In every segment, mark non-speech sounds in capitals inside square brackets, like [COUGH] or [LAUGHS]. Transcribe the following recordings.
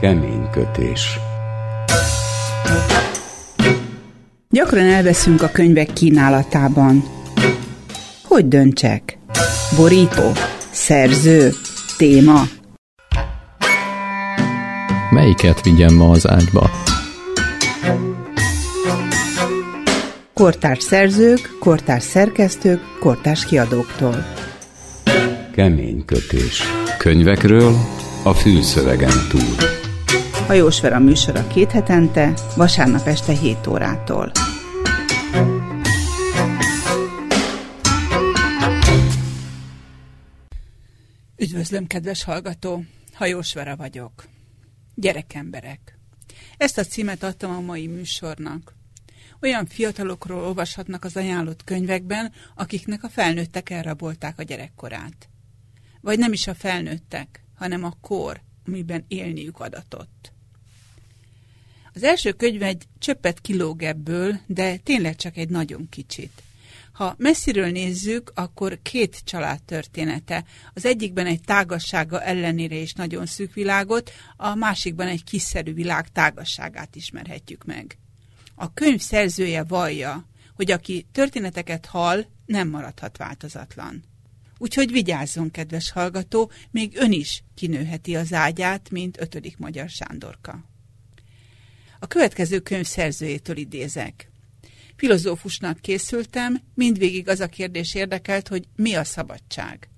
Kemény kötés. Gyakran elveszünk a könyvek kínálatában. Hogy döntsek? Borító? Szerző? Téma? Melyiket vigyem ma az ágyba? Kortárs szerzők, kortárs szerkesztők, kortárs kiadóktól. Kemény kötés. Könyvekről a fülszövegen túl. Hajós Vera műsora két hetente, vasárnap este 7 órától. Üdvözlöm, kedves hallgató! Hajós Vera vagyok. Gyerekemberek. Ezt a címet adtam a mai műsornak. Olyan fiatalokról olvashatnak az ajánlott könyvekben, akiknek a felnőttek elrabolták a gyerekkorát. Vagy nem is a felnőttek, hanem a kor, amiben élniük adatott. Az első könyv egy csöppet kilóg ebből, de tényleg csak egy nagyon kicsit. Ha messziről nézzük, akkor két család története. Az egyikben egy tágassága ellenére is nagyon szűk világot, a másikban egy kiszerű világ tágasságát ismerhetjük meg. A könyv szerzője vallja, hogy aki történeteket hall, nem maradhat változatlan. Úgyhogy vigyázzon, kedves hallgató, még ön is kinőheti az ágyát, mint ötödik Magyar Sándorka. A következő könyv szerzőjétől idézek. Filozófusnak készültem, mindvégig az a kérdés érdekelt, hogy mi a szabadság.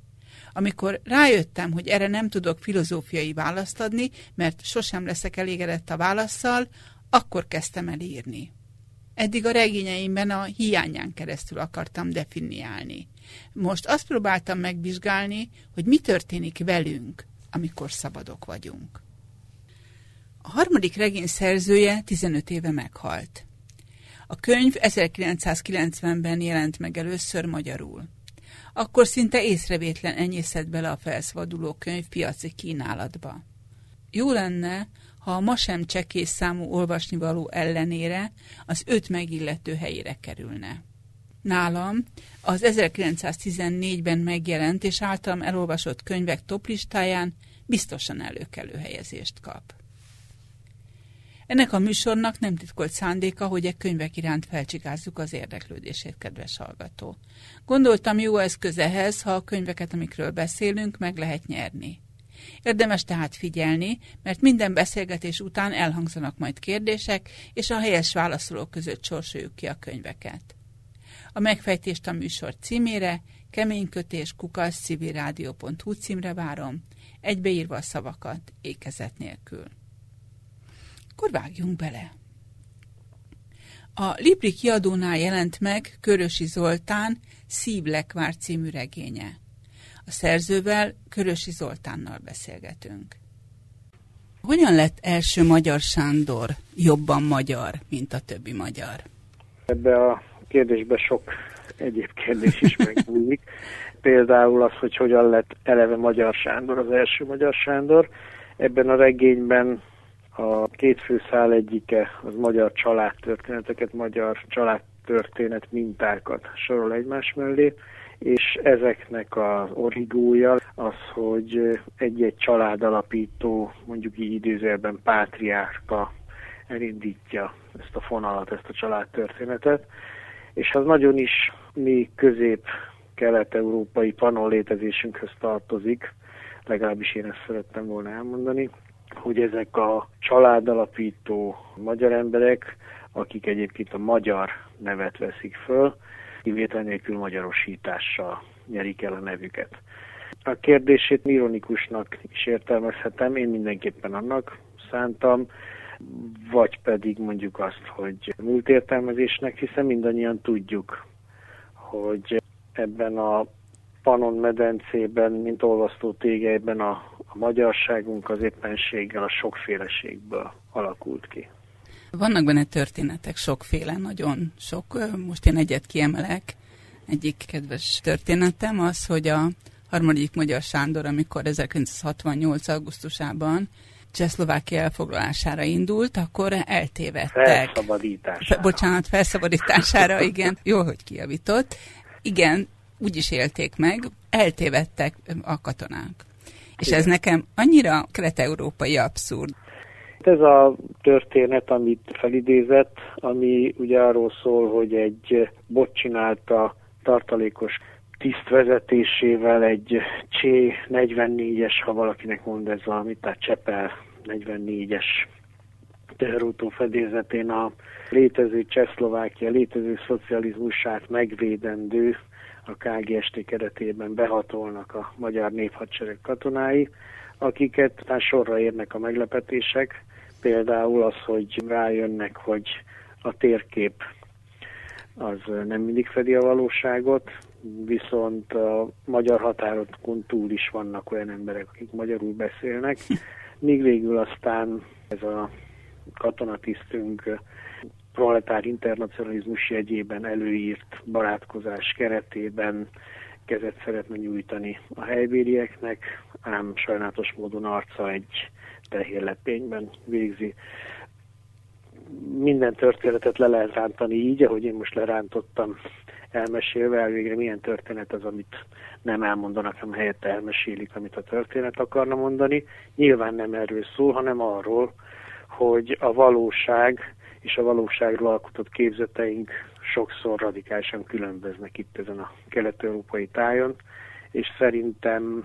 Amikor rájöttem, hogy erre nem tudok filozófiai választ adni, mert sosem leszek elégedett a válaszsal, akkor kezdtem el írni. Eddig a regényeimben a hiányán keresztül akartam definiálni. Most azt próbáltam megvizsgálni, hogy mi történik velünk, amikor szabadok vagyunk. A harmadik regény szerzője 15 éve meghalt. A könyv 1990-ben jelent meg először magyarul. Akkor szinte észrevétlen enyészett bele a felszabaduló könyv piaci kínálatba. Jó lenne, ha a ma sem csekész számú olvasnivaló ellenére az öt megillető helyére kerülne. Nálam az 1914-ben megjelent és általam elolvasott könyvek toplistáján biztosan előkelő helyezést kap. Ennek a műsornak nem titkolt szándéka, hogy e könyvek iránt felcsigázzuk az érdeklődését, kedves hallgató. Gondoltam jó eszköz ehhez, ha a könyveket, amikről beszélünk, meg lehet nyerni. Érdemes tehát figyelni, mert minden beszélgetés után elhangzanak majd kérdések, és a helyes válaszolók között sorsoljuk ki a könyveket. A megfejtést a műsor címére, keménykötés kukasz civilrádió.hu címre várom, egybeírva a szavakat, ékezet nélkül. Akkor vágjunk bele. A Libri kiadónál jelent meg Körösi Zoltán Szívlekvár című regénye. A szerzővel, Körösi Zoltánnal beszélgetünk. Hogyan lett első magyar Sándor jobban magyar, mint a többi magyar? Ebbe a kérdésbe sok egyéb kérdés is megbújik. [LAUGHS] Például az, hogy hogyan lett eleve Magyar Sándor, az első Magyar Sándor. Ebben a regényben a két főszál egyike az magyar családtörténeteket, magyar családtörténet mintákat sorol egymás mellé és ezeknek az origója az, hogy egy-egy családalapító, mondjuk így időzőben pátriárka elindítja ezt a fonalat, ezt a családtörténetet, és az nagyon is mi közép-kelet-európai panon létezésünkhöz tartozik, legalábbis én ezt szerettem volna elmondani, hogy ezek a családalapító magyar emberek, akik egyébként a magyar nevet veszik föl, kivétel nélkül magyarosítással nyerik el a nevüket. A kérdését ironikusnak is értelmezhetem, én mindenképpen annak szántam, vagy pedig mondjuk azt, hogy múlt értelmezésnek, hiszen mindannyian tudjuk, hogy ebben a Panon medencében, mint olvasztó tégelyben a, a magyarságunk az éppenséggel a sokféleségből alakult ki. Vannak benne történetek, sokféle, nagyon sok. Most én egyet kiemelek. Egyik kedves történetem az, hogy a harmadik Magyar Sándor, amikor 1968. augusztusában Csehszlovákia elfoglalására indult, akkor eltévedtek. Felszabadítására. Bocsánat, felszabadítására, [LAUGHS] igen. Jó, hogy kijavított. Igen, úgy is élték meg, eltévedtek a katonák. És igen. ez nekem annyira kelet-európai abszurd. Ez a történet, amit felidézett, ami ugye arról szól, hogy egy bot csinálta tartalékos tiszt vezetésével egy Csé 44-es, ha valakinek mond ez valami, tehát Csepel 44-es teherautó fedélzetén a létező Csehszlovákia, létező szocializmusát megvédendő a KGST keretében behatolnak a magyar néphadsereg katonái, akiket már sorra érnek a meglepetések, például az, hogy rájönnek, hogy a térkép az nem mindig fedi a valóságot, viszont a magyar határokon túl is vannak olyan emberek, akik magyarul beszélnek, míg végül aztán ez a katonatisztünk proletár internacionalizmus jegyében előírt barátkozás keretében kezet szeretne nyújtani a helybérieknek, ám sajnálatos módon arca egy tehérlepényben végzi. Minden történetet le lehet rántani így, ahogy én most lerántottam elmesélve, végre milyen történet az, amit nem elmondanak, hanem helyette elmesélik, amit a történet akarna mondani. Nyilván nem erről szól, hanem arról, hogy a valóság és a valóságról alkotott képzeteink sokszor radikálisan különböznek itt ezen a kelet-európai tájon, és szerintem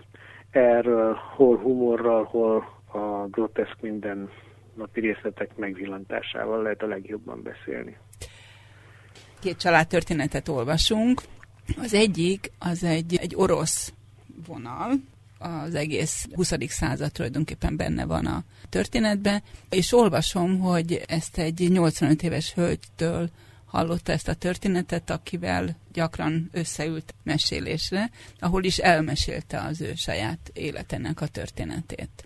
erről hol humorral, hol a groteszk minden napi részletek megvillantásával lehet a legjobban beszélni. Két családtörténetet olvasunk. Az egyik az egy, egy orosz vonal, az egész 20. század tulajdonképpen benne van a történetben, és olvasom, hogy ezt egy 85 éves hölgytől hallotta ezt a történetet, akivel gyakran összeült mesélésre, ahol is elmesélte az ő saját életének a történetét.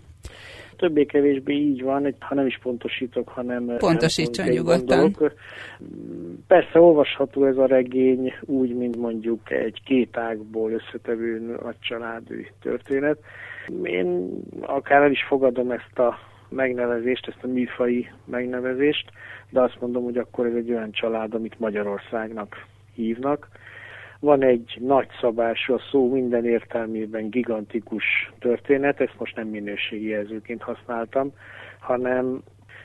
Többé-kevésbé így van, ha nem is pontosítok, hanem... Pontosítson nyugodtan. Persze olvasható ez a regény úgy, mint mondjuk egy két ágból összetevő a családű történet. Én akár el is fogadom ezt a megnevezést, ezt a műfai megnevezést, de azt mondom, hogy akkor ez egy olyan család, amit Magyarországnak hívnak. Van egy nagy szabású, a szó minden értelmében gigantikus történet, ezt most nem minőségi jelzőként használtam, hanem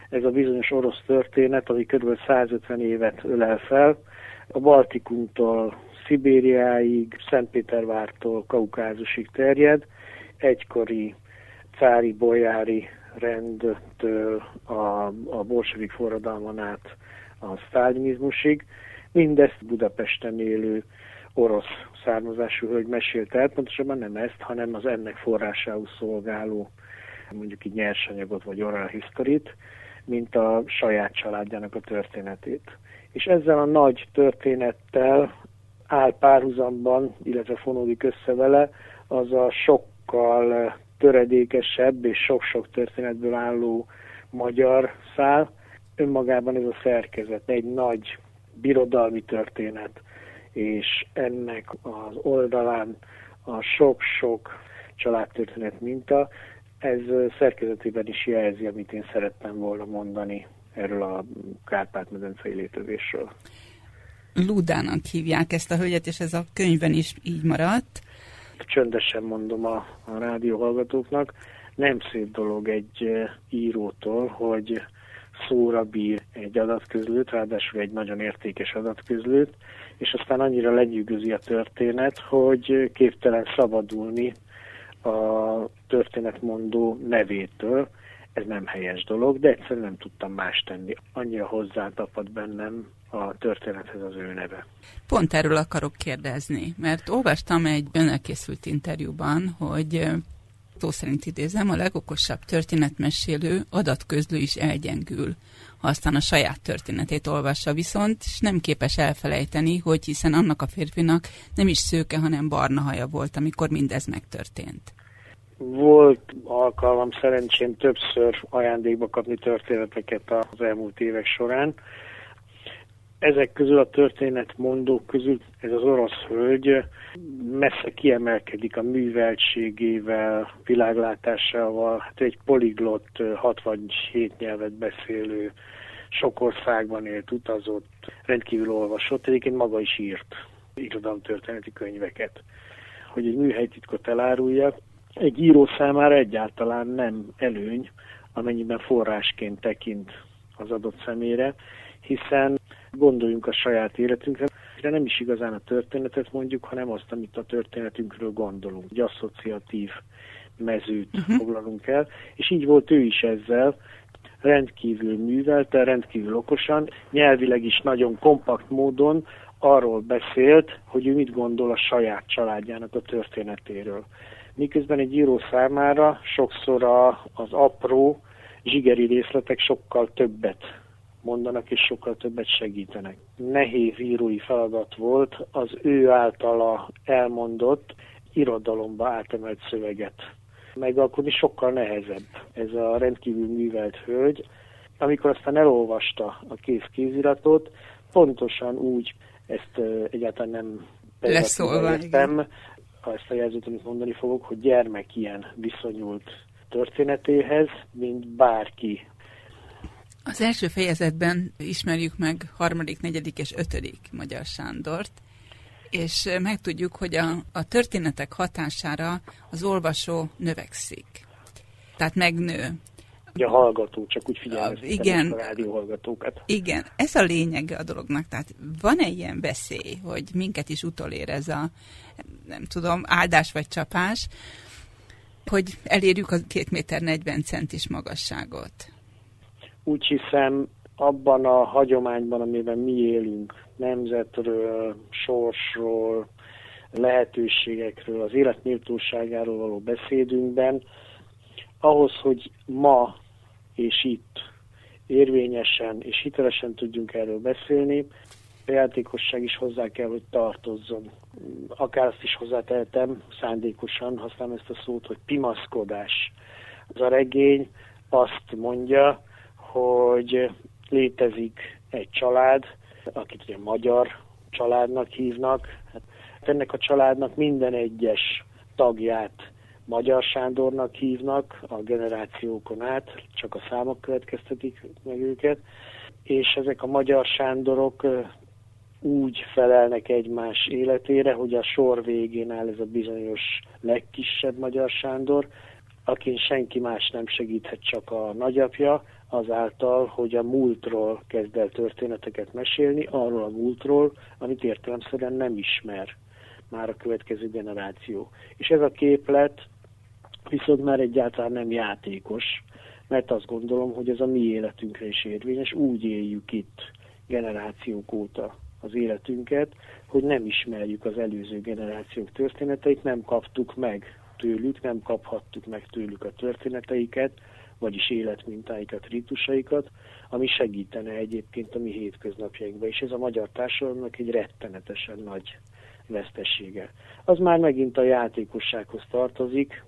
ez a bizonyos orosz történet, ami kb. 150 évet ölel fel, a Baltikumtól Szibériáig, Szentpétervártól Kaukázusig terjed, egykori cári bolyári rendtől a, a bolsevik forradalman át a sztálinizmusig. Mindezt Budapesten élő orosz származású hölgy mesélte el, pontosabban nem ezt, hanem az ennek forrásául szolgáló mondjuk így nyersanyagot vagy oral historit, mint a saját családjának a történetét. És ezzel a nagy történettel áll párhuzamban, illetve fonódik össze vele, az a sokkal töredékesebb és sok-sok történetből álló magyar szál. Önmagában ez a szerkezet egy nagy birodalmi történet, és ennek az oldalán a sok-sok családtörténet minta, ez szerkezetében is jelzi, amit én szerettem volna mondani erről a Kárpát-medencei létezésről. Ludának hívják ezt a hölgyet, és ez a könyvben is így maradt. Csöndesen mondom a, a rádió hallgatóknak, nem szép dolog egy írótól, hogy szóra bír egy adatközlőt, ráadásul egy nagyon értékes adatközlőt, és aztán annyira lenyűgözi a történet, hogy képtelen szabadulni a történetmondó nevétől. Ez nem helyes dolog, de egyszerűen nem tudtam más tenni. Annyira hozzátapad bennem a történethez az ő neve. Pont erről akarok kérdezni, mert olvastam egy önelkészült interjúban, hogy szó szerint idézem, a legokosabb történetmesélő adatközlő is elgyengül, ha aztán a saját történetét olvassa viszont, és nem képes elfelejteni, hogy hiszen annak a férfinak nem is szőke, hanem barna haja volt, amikor mindez megtörtént. Volt alkalmam szerencsém többször ajándékba kapni történeteket az elmúlt évek során, ezek közül a történetmondók közül ez az orosz hölgy messze kiemelkedik a műveltségével, világlátásával. Hát egy poliglott, 67 nyelvet beszélő, sok országban élt, utazott, rendkívül olvasott, egyébként maga is írt irodalomtörténeti könyveket. Hogy egy műhelytitkot eláruljak, egy író számára egyáltalán nem előny amennyiben forrásként tekint az adott személyre, hiszen gondoljunk a saját életünkre, de nem is igazán a történetet mondjuk, hanem azt, amit a történetünkről gondolunk. Egy asszociatív mezőt uh-huh. foglalunk el, és így volt ő is ezzel, rendkívül művelte, rendkívül okosan, nyelvileg is nagyon kompakt módon arról beszélt, hogy ő mit gondol a saját családjának a történetéről. Miközben egy író számára sokszor a, az apró, zsigeri részletek sokkal többet mondanak, és sokkal többet segítenek. Nehéz írói feladat volt az ő általa elmondott irodalomba átemelt szöveget megalkotni, sokkal nehezebb ez a rendkívül művelt hölgy. Amikor aztán elolvasta a kész kéziratot, pontosan úgy ezt egyáltalán nem leszólva, ha ezt a jelzőt, amit mondani fogok, hogy gyermek ilyen viszonyult történetéhez, mint bárki az első fejezetben ismerjük meg harmadik, negyedik és ötödik Magyar Sándort, és megtudjuk, hogy a, a történetek hatására az olvasó növekszik. Tehát megnő. A hallgató, csak úgy figyelmeztetem igen, a rádióhallgatókat. Igen, ez a lényeg a dolognak. Tehát van-e ilyen veszély, hogy minket is utolér ez a, nem tudom, áldás vagy csapás, hogy elérjük a két méter 40 centis magasságot? Úgy hiszem, abban a hagyományban, amiben mi élünk, nemzetről, sorsról, lehetőségekről, az életméltóságáról való beszédünkben, ahhoz, hogy ma és itt érvényesen és hitelesen tudjunk erről beszélni, a játékosság is hozzá kell, hogy tartozzon. Akár azt is hozzátehetem, szándékosan használom ezt a szót, hogy pimaszkodás. Az a regény azt mondja, hogy létezik egy család, akit ugye magyar családnak hívnak. Hát ennek a családnak minden egyes tagját Magyar Sándornak hívnak a generációkon át, csak a számok következtetik meg őket, és ezek a Magyar Sándorok úgy felelnek egymás életére, hogy a sor végén áll ez a bizonyos legkisebb Magyar Sándor, akin senki más nem segíthet, csak a nagyapja, azáltal, hogy a múltról kezd el történeteket mesélni, arról a múltról, amit értelemszerűen nem ismer már a következő generáció. És ez a képlet viszont már egyáltalán nem játékos, mert azt gondolom, hogy ez a mi életünkre is érvényes, úgy éljük itt generációk óta az életünket, hogy nem ismerjük az előző generációk történeteit, nem kaptuk meg tőlük, nem kaphattuk meg tőlük a történeteiket, vagyis életmintáikat, ritusaikat, ami segítene egyébként a mi hétköznapjainkban, és ez a magyar társadalomnak egy rettenetesen nagy vesztessége. Az már megint a játékossághoz tartozik,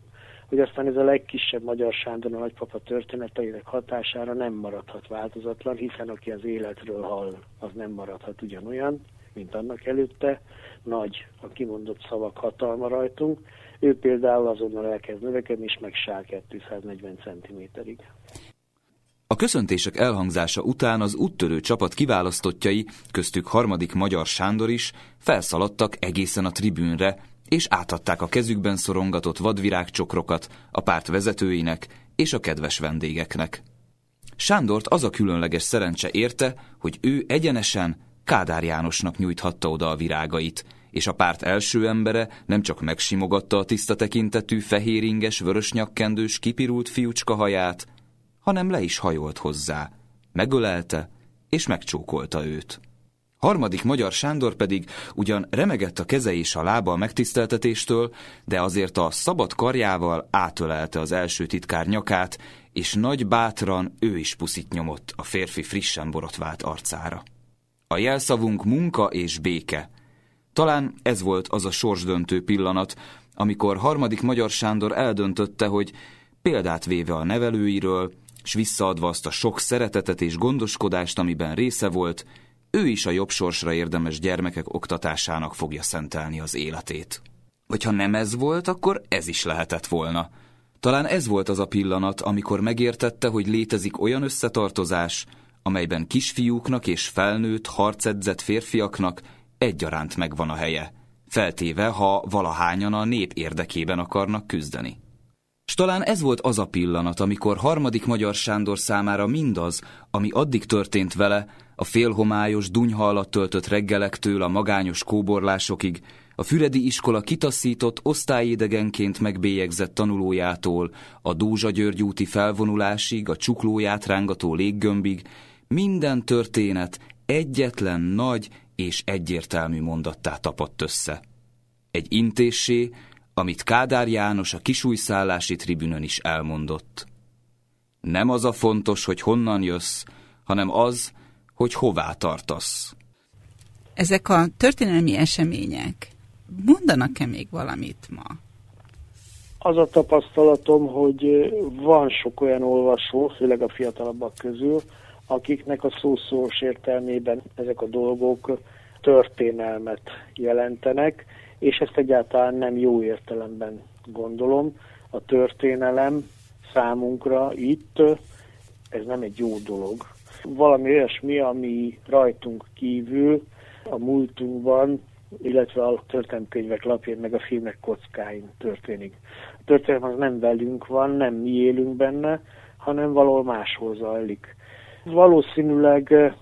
hogy aztán ez a legkisebb Magyar Sándor a nagypapa történeteinek hatására nem maradhat változatlan, hiszen aki az életről hall, az nem maradhat ugyanolyan, mint annak előtte. Nagy a kimondott szavak hatalma rajtunk, ő például azonnal elkezd növekedni, és megsál 240 cm-ig. A köszöntések elhangzása után az úttörő csapat kiválasztottjai, köztük harmadik Magyar Sándor is, felszaladtak egészen a tribűnre, és átadták a kezükben szorongatott vadvirágcsokrokat a párt vezetőinek és a kedves vendégeknek. Sándort az a különleges szerencse érte, hogy ő egyenesen Kádár Jánosnak nyújthatta oda a virágait, és a párt első embere nem csak megsimogatta a tiszta tekintetű, fehéringes, vörösnyakkendős, kipirult fiúcska haját, hanem le is hajolt hozzá, megölelte és megcsókolta őt. Harmadik magyar Sándor pedig ugyan remegett a keze és a lába a megtiszteltetéstől, de azért a szabad karjával átölelte az első titkár nyakát, és nagy bátran ő is puszit nyomott a férfi frissen borotvált arcára. A jelszavunk munka és béke – talán ez volt az a sorsdöntő pillanat, amikor harmadik Magyar Sándor eldöntötte, hogy példát véve a nevelőiről, s visszaadva azt a sok szeretetet és gondoskodást, amiben része volt, ő is a jobb sorsra érdemes gyermekek oktatásának fogja szentelni az életét. Vagy ha nem ez volt, akkor ez is lehetett volna. Talán ez volt az a pillanat, amikor megértette, hogy létezik olyan összetartozás, amelyben kisfiúknak és felnőtt, harcedzett férfiaknak egyaránt megvan a helye, feltéve, ha valahányan a nép érdekében akarnak küzdeni. S talán ez volt az a pillanat, amikor harmadik Magyar Sándor számára mindaz, ami addig történt vele, a félhomályos, dunyha alatt töltött reggelektől a magányos kóborlásokig, a Füredi iskola kitaszított, osztályédegenként megbélyegzett tanulójától, a Dózsa György úti felvonulásig, a csuklóját rángató léggömbig, minden történet egyetlen nagy és egyértelmű mondattá tapadt össze. Egy intéssé, amit Kádár János a kisújszállási tribünön is elmondott. Nem az a fontos, hogy honnan jössz, hanem az, hogy hová tartasz. Ezek a történelmi események mondanak-e még valamit ma? Az a tapasztalatom, hogy van sok olyan olvasó, főleg a fiatalabbak közül, akiknek a szószós értelmében ezek a dolgok történelmet jelentenek, és ezt egyáltalán nem jó értelemben gondolom. A történelem számunkra itt, ez nem egy jó dolog. Valami olyasmi, ami rajtunk kívül a múltunkban, illetve a történelmkönyvek lapján, meg a filmek kockáin történik. A történelem az nem velünk van, nem mi élünk benne, hanem valahol máshol zajlik. Valószínűleg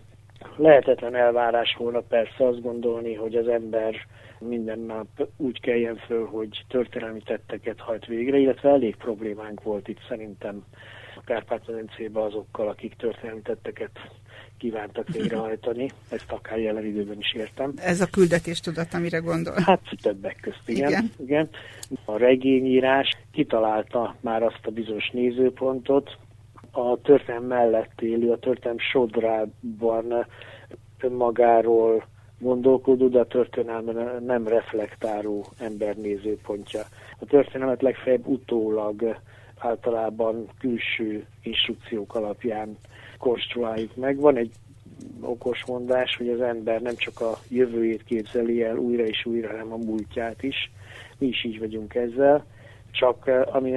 lehetetlen elvárás volna persze azt gondolni, hogy az ember minden nap úgy keljen föl, hogy történelmi tetteket hajt végre, illetve elég problémánk volt itt szerintem a Kárpát-medencében azokkal, akik történelmi tetteket kívántak végrehajtani. Ezt akár jelen időben is értem. Ez a küldetés tudat, amire gondol. Hát többek közt, igen. Igen. igen. A regényírás kitalálta már azt a bizonyos nézőpontot, a történelem mellett élő, a történelem sodrában önmagáról gondolkodó, de a történelmen nem reflektáló ember nézőpontja. A történelmet legfeljebb utólag általában külső instrukciók alapján konstruáljuk meg. Van egy okos mondás, hogy az ember nem csak a jövőjét képzeli el újra és újra, hanem a múltját is. Mi is így vagyunk ezzel. Csak ami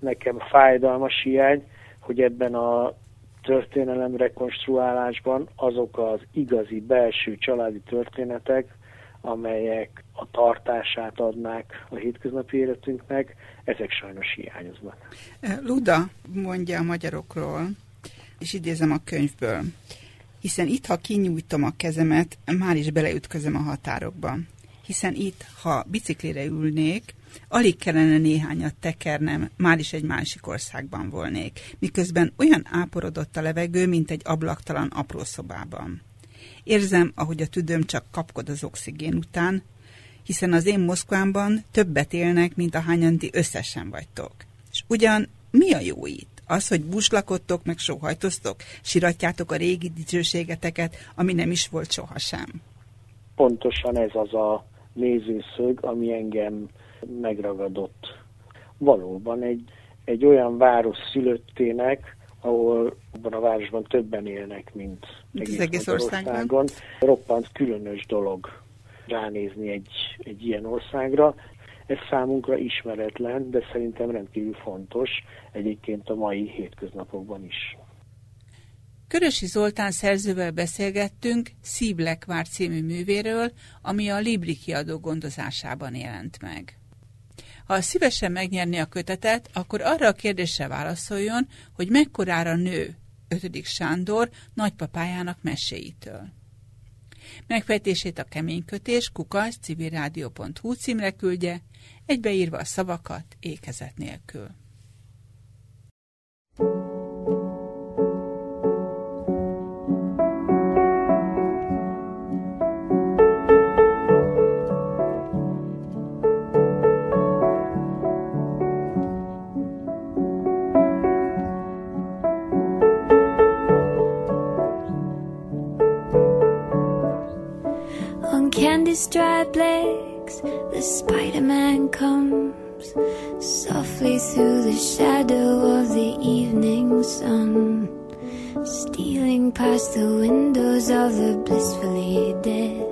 nekem fájdalmas hiány, hogy ebben a történelem rekonstruálásban azok az igazi belső családi történetek, amelyek a tartását adnák a hétköznapi életünknek, ezek sajnos hiányoznak. Luda mondja a magyarokról, és idézem a könyvből, hiszen itt, ha kinyújtom a kezemet, már is beleütközöm a határokba. Hiszen itt, ha biciklire ülnék, alig kellene néhányat tekernem, már is egy másik országban volnék, miközben olyan áporodott a levegő, mint egy ablaktalan apró szobában. Érzem, ahogy a tüdőm csak kapkod az oxigén után, hiszen az én Moszkvámban többet élnek, mint ahányan ti összesen vagytok. És ugyan mi a jó itt? Az, hogy buslakodtok, meg sóhajtoztok, siratjátok a régi dicsőségeteket, ami nem is volt sohasem. Pontosan ez az a nézőszög, ami engem megragadott. Valóban egy, egy olyan város szülöttének, ahol abban a városban többen élnek, mint egész, egész országban. Roppant különös dolog ránézni egy, egy ilyen országra. Ez számunkra ismeretlen, de szerintem rendkívül fontos egyébként a mai hétköznapokban is. Körösi Zoltán szerzővel beszélgettünk Szívlekvár című művéről, ami a Libri kiadó gondozásában jelent meg. Ha szívesen megnyerni a kötetet, akkor arra a kérdésre válaszoljon, hogy mekkorára nő 5. Sándor nagypapájának meséitől. Megfejtését a keménykötés kukac civilrádió.hu címre küldje, egybeírva a szavakat ékezet nélkül. Candy striped legs, the Spider Man comes softly through the shadow of the evening sun, stealing past the windows of the blissfully dead,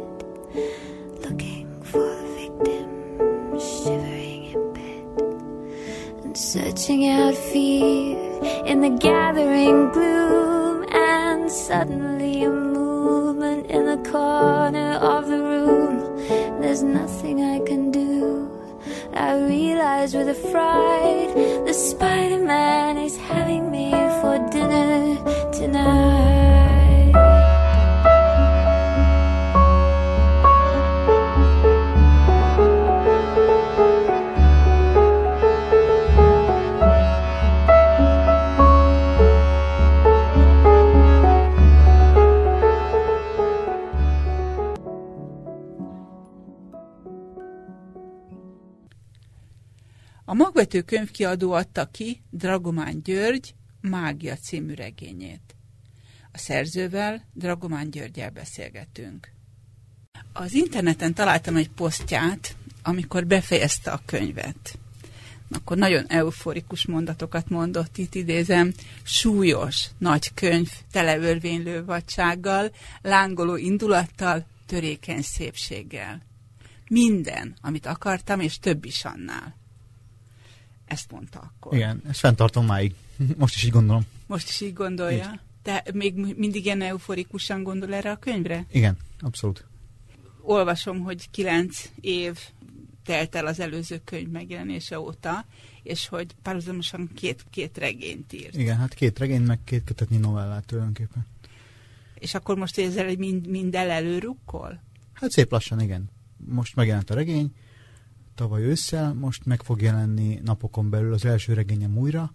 looking for the victim shivering in bed, and searching out fear in the gathering gloom, and suddenly a movement in the corner of the room. There's nothing I can do. I realize with a fright the Spider Man is having me for dinner tonight. Sokvető könyvkiadó adta ki Dragomán György Mágia című regényét. A szerzővel, Dragomán Györgyel beszélgetünk. Az interneten találtam egy posztját, amikor befejezte a könyvet. Akkor nagyon euforikus mondatokat mondott, itt idézem, súlyos, nagy könyv, teleörvénylő vadsággal, lángoló indulattal, törékeny szépséggel. Minden, amit akartam, és több is annál. Ezt mondta akkor. Igen, ezt fenntartom máig. Most is így gondolom. Most is így gondolja? Így. Te még mindig ilyen euforikusan gondol erre a könyvre? Igen, abszolút. Olvasom, hogy kilenc év telt el az előző könyv megjelenése óta, és hogy párhuzamosan két, két regényt írt. Igen, hát két regény, meg két kötetnyi novellát tulajdonképpen. És akkor most ezzel mind, mind el előrukkol? Hát szép lassan, igen. Most megjelent a regény, tavaly ősszel, most meg fog jelenni napokon belül az első regényem újra,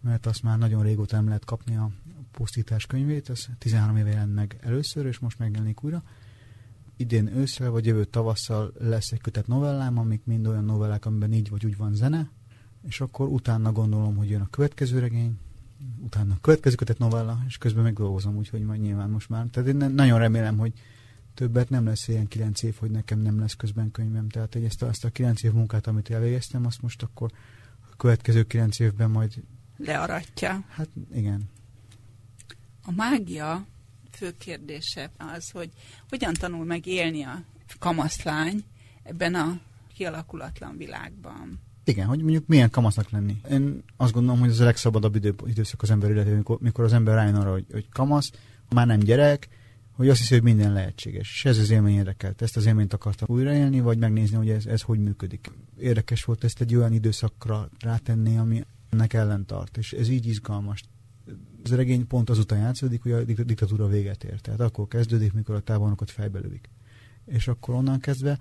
mert azt már nagyon régóta nem lehet kapni a pusztítás könyvét, ez 13 éve jelent meg először, és most megjelenik újra. Idén ősszel vagy jövő tavasszal lesz egy kötet novellám, amik mind olyan novellák, amiben így vagy úgy van zene, és akkor utána gondolom, hogy jön a következő regény, utána a következő kötet novella, és közben meg dolgozom, úgyhogy majd nyilván most már. Tehát én nagyon remélem, hogy többet nem lesz ilyen kilenc év, hogy nekem nem lesz közben könyvem. Tehát egy ezt a, ezt a kilenc év munkát, amit elvégeztem, azt most akkor a következő kilenc évben majd... Learatja. Hát igen. A mágia fő kérdése az, hogy hogyan tanul meg élni a kamaszlány ebben a kialakulatlan világban. Igen, hogy mondjuk milyen kamasznak lenni. Én azt gondolom, hogy ez a legszabadabb idő, időszak az ember életében, mikor, mikor az ember rájön arra, hogy, hogy kamasz, már nem gyerek, hogy azt hiszi, hogy minden lehetséges. És ez az élmény érdekelt. Ezt az élményt akartam újraélni, vagy megnézni, hogy ez, ez hogy működik. Érdekes volt ezt egy olyan időszakra rátenni, ami ennek ellen tart, és ez így izgalmas. Ez a regény pont azután játszódik, hogy a diktatúra véget ér. Tehát akkor kezdődik, mikor a tábornokot fejbelövik. És akkor onnan kezdve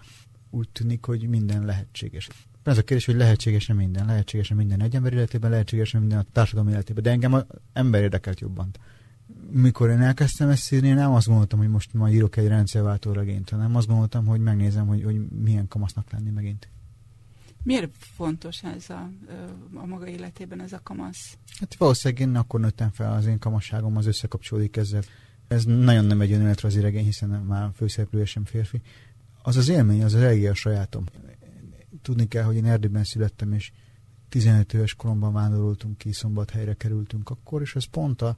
úgy tűnik, hogy minden lehetséges. Ez a kérdés, hogy lehetséges-e minden, lehetséges-e minden egy ember életében, lehetséges-e minden a társadalom életében, de engem az ember érdekelt jobban mikor én elkezdtem ezt írni, nem azt gondoltam, hogy most majd írok egy rendszerváltó regényt, hanem azt gondoltam, hogy megnézem, hogy, hogy milyen kamasznak lenni megint. Miért fontos ez a, a maga életében ez a kamasz? Hát valószínűleg én akkor nőttem fel, az én kamasságom az összekapcsolódik ezzel. Ez nagyon nem egy önéletrajzi regény, hiszen már főszereplője sem férfi. Az az élmény, az az elég a sajátom. Tudni kell, hogy én Erdélyben születtem, és 15 éves koromban vándoroltunk ki, szombathelyre kerültünk akkor, és ez pont a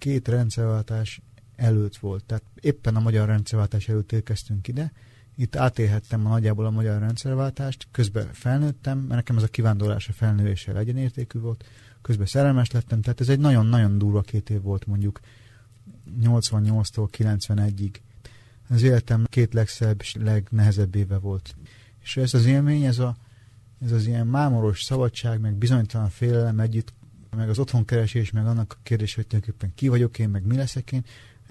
két rendszerváltás előtt volt. Tehát éppen a magyar rendszerváltás előtt érkeztünk ide, itt átélhettem a nagyjából a magyar rendszerváltást, közben felnőttem, mert nekem ez a kivándorlás a felnővéssel egyenértékű volt, közben szerelmes lettem, tehát ez egy nagyon-nagyon durva két év volt mondjuk 88-tól 91-ig. Az életem két legszebb és legnehezebb éve volt. És ez az élmény, ez, a, ez az ilyen mámoros szabadság, meg bizonytalan félelem együtt meg az otthonkeresés, meg annak a kérdés, hogy tulajdonképpen ki vagyok én, meg mi leszek én,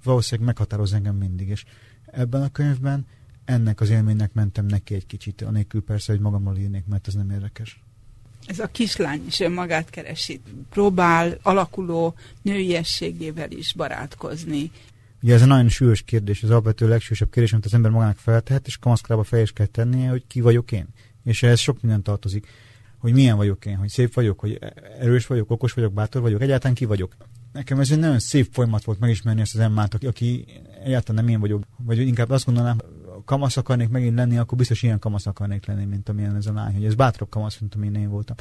valószínűleg meghatároz engem mindig. És ebben a könyvben ennek az élménynek mentem neki egy kicsit, anélkül persze, hogy magammal írnék, mert ez nem érdekes. Ez a kislány is önmagát keresi, próbál alakuló nőiességével is barátkozni. Ugye ez egy nagyon súlyos kérdés, az alapvető legsúlyosabb kérdés, amit az ember magának feltehet, és kamaszkorába fel is kell tennie, hogy ki vagyok én. És ehhez sok minden tartozik hogy milyen vagyok én, hogy szép vagyok, hogy erős vagyok, okos vagyok, bátor vagyok, egyáltalán ki vagyok. Nekem ez egy nagyon szép folyamat volt megismerni ezt az emmát, aki, aki egyáltalán nem én vagyok, vagy inkább azt gondolnám, kamasz akarnék megint lenni, akkor biztos ilyen kamasz akarnék lenni, mint amilyen ez a lány, hogy ez bátrabb kamasz, mint amilyen én voltam.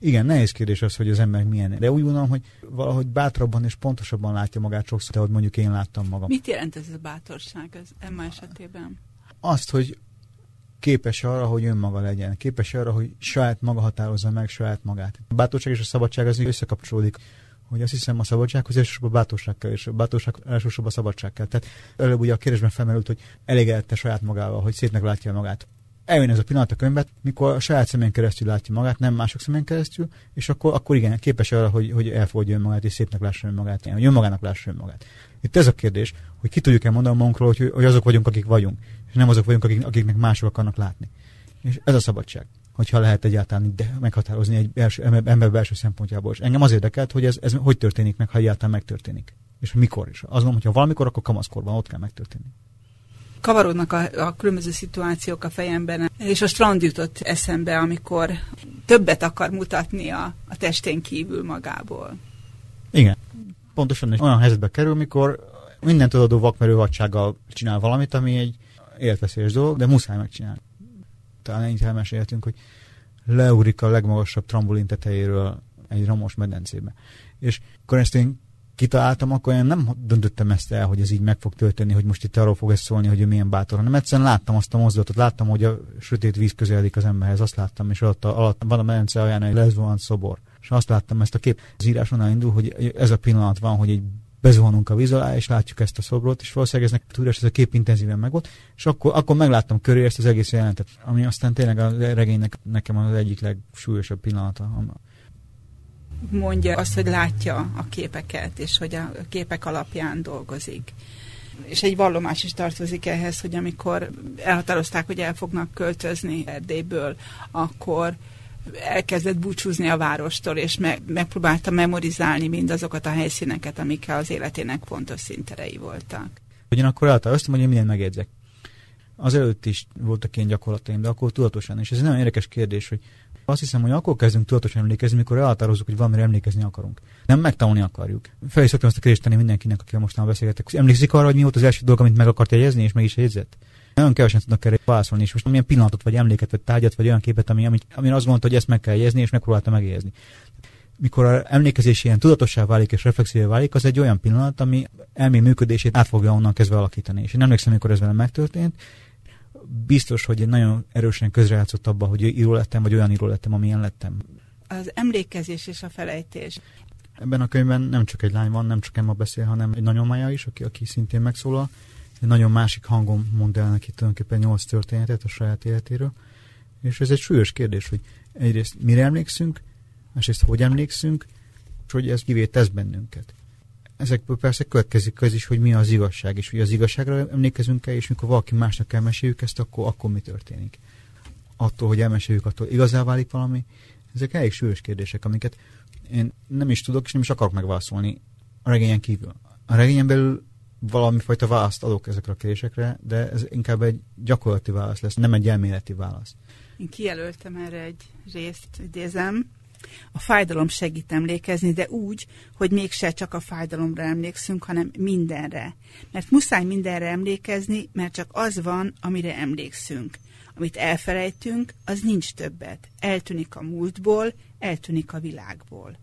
Igen, nehéz kérdés az, hogy az ember milyen. De úgy gondolom, hogy valahogy bátrabban és pontosabban látja magát sokszor, ahogy mondjuk én láttam magam. Mit jelent ez a bátorság az Emma esetében? Azt, hogy képes arra, hogy önmaga legyen, képes arra, hogy saját maga határozza meg saját magát. A bátorság és a szabadság az összekapcsolódik hogy azt hiszem a szabadsághoz elsősorban bátorság kell, és a bátorság elsősorban a szabadság kell. Tehát előbb ugye a kérdésben felmerült, hogy elégedette saját magával, hogy szépnek látja magát. Eljön ez a pillanat a könyvet, mikor a saját szemén keresztül látja magát, nem mások szemén keresztül, és akkor, akkor igen, képes arra, hogy, hogy elfogadja önmagát, és szépnek lássa önmagát, hogy önmagának lássa önmagát. Itt ez a kérdés, hogy ki tudjuk-e mondani magunkról, hogy, hogy azok vagyunk, akik vagyunk és nem azok vagyunk, akik, akiknek mások akarnak látni. És ez a szabadság, hogyha lehet egyáltalán de meghatározni egy belső, ember belső szempontjából. És engem az érdekelt, hogy ez, ez hogy történik meg, ha egyáltalán megtörténik. És mikor is. Azt mondom, hogy ha valamikor, akkor kamaszkorban ott kell megtörténni. kavarodnak a, a különböző szituációk a fejemben, és a strand jutott eszembe, amikor többet akar mutatni a, a testén kívül magából. Igen. Pontosan olyan helyzetbe kerül, mikor minden tudodó vakmerő vadsággal csinál valamit, ami egy életveszélyes dolog, de muszáj megcsinálni. Talán ennyit elmeséltünk, hogy leugrik a legmagasabb trambolin tetejéről egy ramos medencébe. És akkor ezt én kitaláltam, akkor én nem döntöttem ezt el, hogy ez így meg fog történni, hogy most itt arról fog ez szólni, hogy ő milyen bátor, hanem egyszerűen láttam azt a mozdulatot, láttam, hogy a sötét víz közeledik az emberhez, azt láttam, és alatt, alatt van a medence alján egy lezvolant szobor. És azt láttam, ezt a kép az írás onnan indul, hogy ez a pillanat van, hogy egy bezuhanunk a víz alá, és látjuk ezt a szobrot, és valószínűleg ez tudás, ez a kép intenzíven meg volt, és akkor, akkor megláttam köré ezt az egész jelentet, ami aztán tényleg a regénynek nekem az egyik legsúlyosabb pillanata. Mondja azt, hogy látja a képeket, és hogy a képek alapján dolgozik. És egy vallomás is tartozik ehhez, hogy amikor elhatározták, hogy el fognak költözni Erdélyből, akkor elkezdett búcsúzni a várostól, és me- megpróbálta memorizálni mindazokat a helyszíneket, amik az életének fontos szinterei voltak. Ugyanakkor elhatároztam, hogy én mindent megjegyzek. előtt is voltak ilyen gyakorlataim, de akkor tudatosan. És ez egy nagyon érdekes kérdés, hogy azt hiszem, hogy akkor kezdünk tudatosan emlékezni, mikor elhatározzuk, hogy valamire emlékezni akarunk. Nem megtanulni akarjuk. Fel is szoktam azt a kérdést tenni mindenkinek, akivel mostanában beszélgetek. Emlékszik arra, hogy mi volt az első dolog, amit meg akart jegyezni, és meg is jegyzett? Nagyon kevesen tudnak erre válaszolni, és most milyen pillanatot, vagy emléket, vagy tárgyat, vagy olyan képet, ami, ami, ami azt gondolta, hogy ezt meg kell jegyezni, és megpróbálta megjegyezni. Mikor a emlékezés ilyen tudatossá válik és reflexívé válik, az egy olyan pillanat, ami elmé működését át fogja onnan kezdve alakítani. És én emlékszem, mikor ez velem megtörtént, biztos, hogy nagyon erősen közrejátszott abba, hogy író lettem, vagy olyan író lettem, amilyen lettem. Az emlékezés és a felejtés. Ebben a könyvben nem csak egy lány van, nem csak Emma beszél, hanem egy nagyomája is, aki, aki szintén megszólal, egy nagyon másik hangon mond el neki tulajdonképpen nyolc történetet a saját életéről. És ez egy súlyos kérdés, hogy egyrészt mire emlékszünk, másrészt hogy emlékszünk, és hogy ez kivé tesz bennünket. Ezekből persze következik az is, hogy mi az igazság, és hogy az igazságra emlékezünk el, és mikor valaki másnak elmeséljük ezt, akkor, akkor mi történik. Attól, hogy elmeséljük, attól igazá válik valami. Ezek elég súlyos kérdések, amiket én nem is tudok, és nem is akarok megválaszolni a regényen kívül. A regényen belül valami fajta választ adok ezekre a kérdésekre, de ez inkább egy gyakorlati válasz lesz, nem egy elméleti válasz. Én kijelöltem erre egy részt, idézem. A fájdalom segít emlékezni, de úgy, hogy mégse csak a fájdalomra emlékszünk, hanem mindenre. Mert muszáj mindenre emlékezni, mert csak az van, amire emlékszünk. Amit elfelejtünk, az nincs többet. Eltűnik a múltból, eltűnik a világból.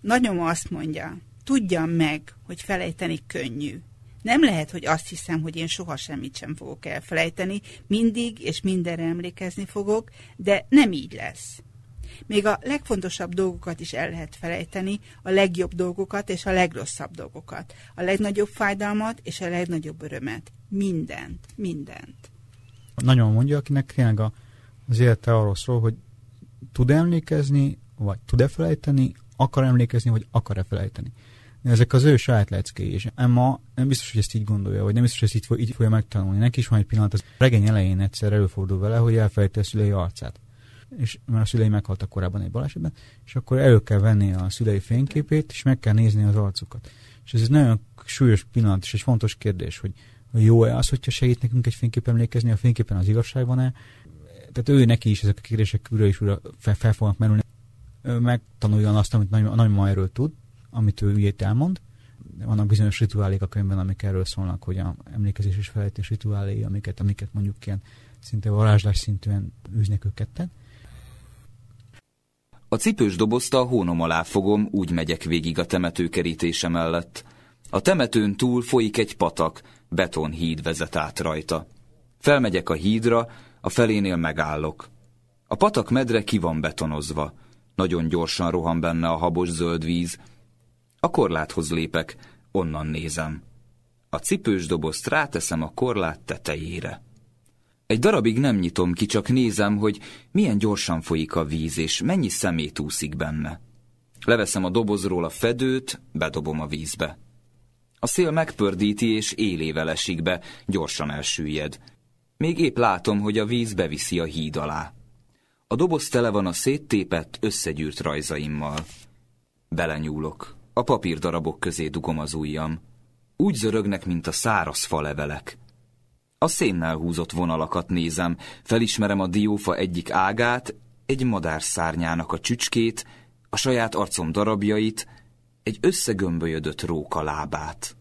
Nagyom azt mondja, tudjam meg, hogy felejteni könnyű, nem lehet, hogy azt hiszem, hogy én soha semmit sem fogok elfelejteni, mindig és mindenre emlékezni fogok, de nem így lesz. Még a legfontosabb dolgokat is el lehet felejteni, a legjobb dolgokat és a legrosszabb dolgokat, a legnagyobb fájdalmat és a legnagyobb örömet. Mindent, mindent. Nagyon mondja, akinek tényleg az élete arról szól, hogy tud emlékezni, vagy tud-e felejteni, akar emlékezni, vagy akar-e felejteni ezek az ő saját leckéi, és Emma nem biztos, hogy ezt így gondolja, vagy nem biztos, hogy ezt így, így fogja megtanulni. Neki is van egy pillanat, az regény elején egyszer előfordul vele, hogy elfelejti a szülei arcát. És mert a szülei meghaltak korábban egy balesetben, és akkor elő kell venni a szülei fényképét, és meg kell nézni az arcukat. És ez egy nagyon súlyos pillanat, és egy fontos kérdés, hogy jó-e az, hogyha segít nekünk egy fénykép emlékezni, a fényképen az igazság van-e. Tehát ő neki is ezek a kérdések újra és újra fel, fel fognak merülni. Ő megtanuljon azt, amit nagy, nagymama erről tud, amit ő ügyét elmond. Vannak bizonyos rituálék a könyvben, amik erről szólnak, hogy a emlékezés és felejtés rituáléi, amiket, amiket mondjuk ilyen szinte varázslás szintűen űznek ők ketten. A cipős dobozt a hónom alá fogom, úgy megyek végig a temetőkerítése mellett. A temetőn túl folyik egy patak, betonhíd vezet át rajta. Felmegyek a hídra, a felénél megállok. A patak medre ki van betonozva. Nagyon gyorsan rohan benne a habos zöld víz, a korláthoz lépek, onnan nézem. A cipős dobozt ráteszem a korlát tetejére. Egy darabig nem nyitom ki, csak nézem, hogy milyen gyorsan folyik a víz, és mennyi szemét úszik benne. Leveszem a dobozról a fedőt, bedobom a vízbe. A szél megpördíti, és élével esik be, gyorsan elsüllyed. Még épp látom, hogy a víz beviszi a híd alá. A doboz tele van a széttépett, összegyűrt rajzaimmal. Belenyúlok. A papírdarabok közé dugom az ujjam. Úgy zörögnek, mint a száraz falevelek. A szénnel húzott vonalakat nézem, felismerem a diófa egyik ágát, egy madár szárnyának a csücskét, a saját arcom darabjait, egy összegömbölyödött róka lábát.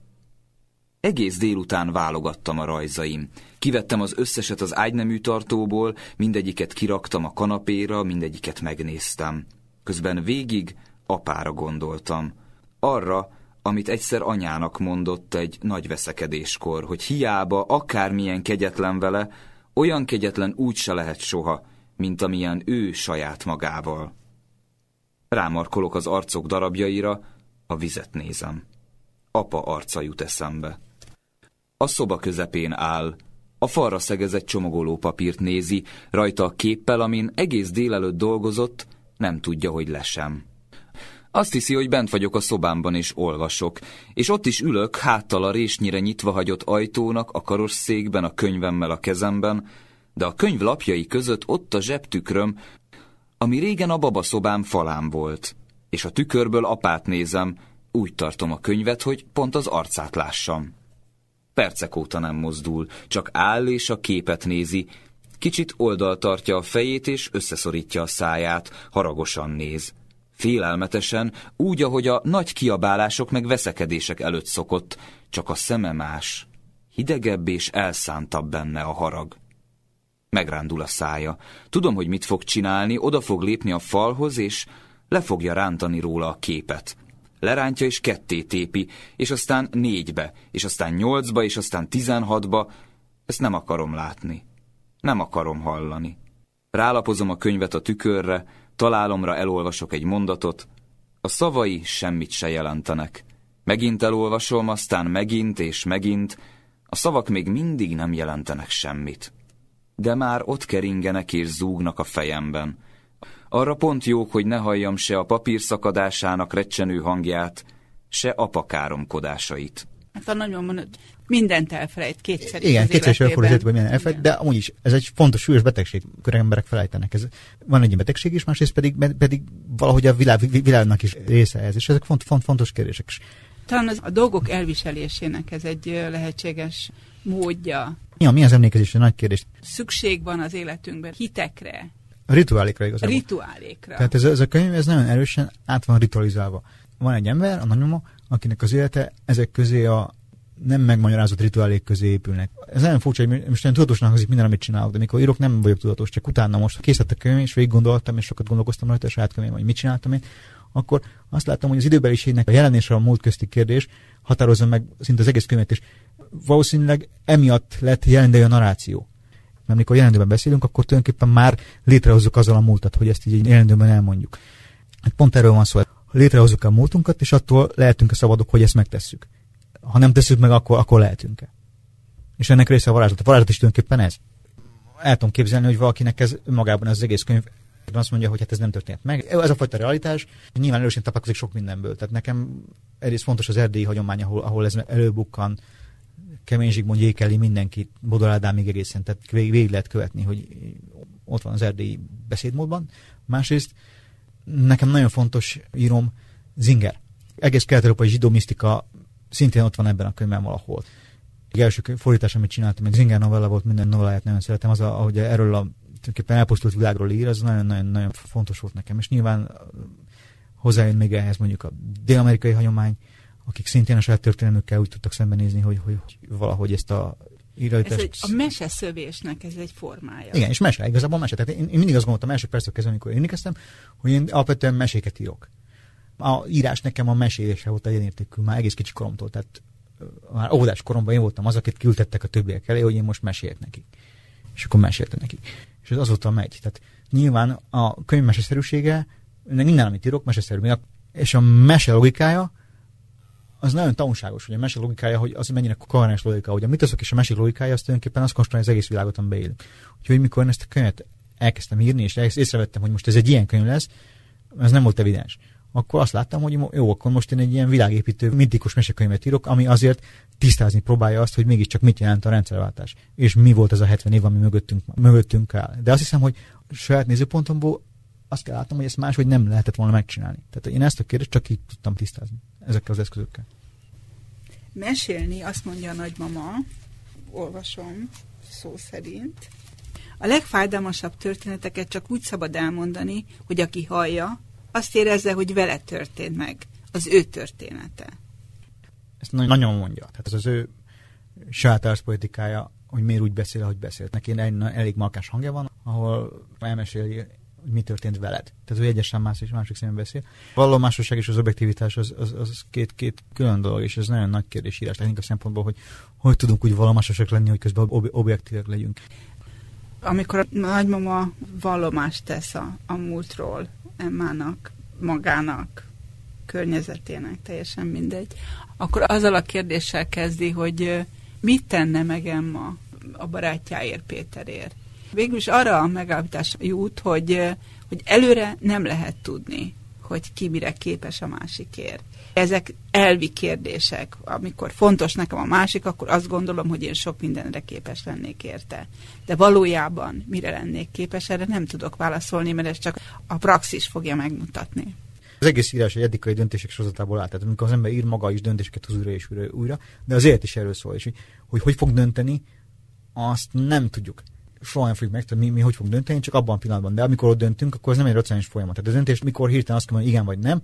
Egész délután válogattam a rajzaim. Kivettem az összeset az ágynemű tartóból, mindegyiket kiraktam a kanapéra, mindegyiket megnéztem. Közben végig apára gondoltam. Arra, amit egyszer anyának mondott egy nagy veszekedéskor, hogy hiába akármilyen kegyetlen vele, olyan kegyetlen úgy se lehet soha, mint amilyen ő saját magával. Rámarkolok az arcok darabjaira, a vizet nézem. Apa arca jut eszembe. A szoba közepén áll, a falra szegezett csomagoló papírt nézi, rajta a képpel, amin egész délelőtt dolgozott, nem tudja, hogy lesem. Azt hiszi, hogy bent vagyok a szobámban és olvasok, és ott is ülök, háttal a résnyire nyitva hagyott ajtónak, a karosszékben, a könyvemmel a kezemben, de a könyv lapjai között ott a zsebtükröm, ami régen a babaszobám falán volt, és a tükörből apát nézem, úgy tartom a könyvet, hogy pont az arcát lássam. Percek óta nem mozdul, csak áll és a képet nézi, kicsit oldal tartja a fejét és összeszorítja a száját, haragosan néz. Félelmetesen, úgy, ahogy a nagy kiabálások meg veszekedések előtt szokott, csak a szeme más. Hidegebb és elszántabb benne a harag. Megrándul a szája. Tudom, hogy mit fog csinálni, oda fog lépni a falhoz, és le fogja rántani róla a képet. Lerántja és ketté tépi, és aztán négybe, és aztán nyolcba, és aztán tizenhatba. Ezt nem akarom látni. Nem akarom hallani. Rálapozom a könyvet a tükörre, találomra elolvasok egy mondatot, a szavai semmit se jelentenek. Megint elolvasom, aztán megint és megint, a szavak még mindig nem jelentenek semmit. De már ott keringenek és zúgnak a fejemben. Arra pont jók, hogy ne halljam se a papír szakadásának recsenő hangját, se apakáromkodásait. Hát a nagyon mindent elfelejt kétszer Igen, kétszer is elfordult, hogy minden elfelejt, de amúgy is ez egy fontos, súlyos betegség, amikor emberek felejtenek. Ez, van egy betegség is, másrészt pedig, pedig valahogy a világ, világnak is része ez, és ezek font, font, fontos kérdések is. Talán az, a dolgok elviselésének ez egy lehetséges módja. Ja, mi az emlékezés? Nagy kérdés. Szükség van az életünkben hitekre, a rituálékra igazából. Rituálékra. Tehát ez, ez a könyv ez nagyon erősen át van ritualizálva. Van egy ember, a nagymama, akinek az élete ezek közé a nem megmagyarázott rituálék közé épülnek. Ez nagyon furcsa, hogy most én tudatosnak hangzik minden, amit csinálok, de mikor írok, nem vagyok tudatos, csak utána most készített könyv, és végig gondoltam, és sokat gondolkoztam rajta, és saját könyvém, hogy mit csináltam én, akkor azt láttam, hogy az időbeliségnek a jelenésre a múlt közti kérdés határozza meg szinte az egész könyvet, és valószínűleg emiatt lett jelentő a narráció. Mert amikor jelentőben beszélünk, akkor tulajdonképpen már létrehozzuk azzal a múltat, hogy ezt így jelentőben elmondjuk. Hát pont erről van szó. Létrehozzuk a múltunkat, és attól lehetünk a szabadok, hogy ezt megtesszük ha nem tesszük meg, akkor, akkor lehetünk-e. És ennek része a varázslat. A varázslat is tulajdonképpen ez. El tudom képzelni, hogy valakinek ez magában az egész könyv azt mondja, hogy hát ez nem történt meg. Ez a fajta realitás nyilván erősen tapaszkozik sok mindenből. Tehát nekem egyrészt fontos az erdélyi hagyomány, ahol, ahol ez előbukkan, Kemény Zsigmond, Jékeli, mindenkit, Bodor még egészen, tehát végig, végig lehet követni, hogy ott van az erdélyi beszédmódban. Másrészt nekem nagyon fontos írom Zinger. Egész kelet-európai zsidó misztika szintén ott van ebben a könyvben valahol. Egy első fordítás, amit csináltam, egy Zinger novella volt, minden novelláját nagyon szeretem, az, a, ahogy erről a tulajdonképpen elpusztult világról ír, az nagyon-nagyon fontos volt nekem. És nyilván hozzájön még ehhez mondjuk a dél-amerikai hagyomány, akik szintén a saját történelmükkel úgy tudtak szembenézni, hogy, hogy valahogy ezt a írajtást... Ez egy, a meseszövésnek ez egy formája. Igen, és mese, igazából mese. Tehát én, én mindig azt gondoltam első percek kezdve, amikor én kezdtem, hogy én alapvetően meséket írok a írás nekem a mesélése volt egyenértékű már egész kicsi koromtól, tehát már óvodás koromban én voltam az, akit küldtettek a többiek elé, hogy én most mesélt neki. És akkor meséltem neki. És ez azóta megy. Tehát nyilván a könyv meseszerűsége, minden, amit írok, meseszerű. És a mese logikája, az nagyon tanulságos, hogy a mese logikája, hogy az mennyire koherens logika, hogy a mitaszok és a mese logikája, az tulajdonképpen az konstruálja az egész világot, amiben élünk. Úgyhogy mikor én ezt a könyvet elkezdtem írni, és észrevettem, hogy most ez egy ilyen könyv lesz, ez nem volt evidens akkor azt láttam, hogy jó, akkor most én egy ilyen világépítő, mintikus mesekönyvet írok, ami azért tisztázni próbálja azt, hogy mégiscsak mit jelent a rendszerváltás, és mi volt ez a 70 év, ami mögöttünk, mögöttünk áll. De azt hiszem, hogy saját nézőpontomból azt kell látnom, hogy ezt máshogy nem lehetett volna megcsinálni. Tehát én ezt a kérdést csak így tudtam tisztázni ezekkel az eszközökkel. Mesélni, azt mondja a nagymama, olvasom, szó szerint. A legfájdalmasabb történeteket csak úgy szabad elmondani, hogy aki hallja, azt érezze, hogy vele történt meg, az ő története. Ezt nagyon mondja. Tehát ez az ő saját politikája, hogy miért úgy beszél, ahogy beszélt. Neki egy elég markás hangja van, ahol elmeséli, hogy mi történt veled. Tehát, hogy egyesen más és másik szemben beszél. A vallomásosság és az objektivitás az, az, az két, két külön dolog, és ez nagyon nagy kérdés írás technika szempontból, hogy hogy tudunk úgy vallomásosak lenni, hogy közben ob- objektívek legyünk. Amikor a nagymama vallomást tesz a, a múltról, Emmának, magának, környezetének, teljesen mindegy, akkor azzal a kérdéssel kezdi, hogy mit tenne meg Emma a barátjáért, Péterért. Végül is arra a megállapítás jut, hogy, hogy előre nem lehet tudni, hogy ki mire képes a másikért. Ezek elvi kérdések. Amikor fontos nekem a másik, akkor azt gondolom, hogy én sok mindenre képes lennék érte. De valójában mire lennék képes, erre nem tudok válaszolni, mert ez csak a praxis fogja megmutatni. Az egész írás egy etikai döntések sorozatából áll. Tehát amikor az ember ír maga is döntéseket hoz újra és újra, újra de az élet is erről szól. És hogy, hogy hogy fog dönteni, azt nem tudjuk. Soha nem fogjuk meg, mi, mi hogy fog dönteni, csak abban a pillanatban. De amikor ott döntünk, akkor ez nem egy racionális folyamat. Tehát a döntés, mikor hirtelen azt kell mondani, igen vagy nem,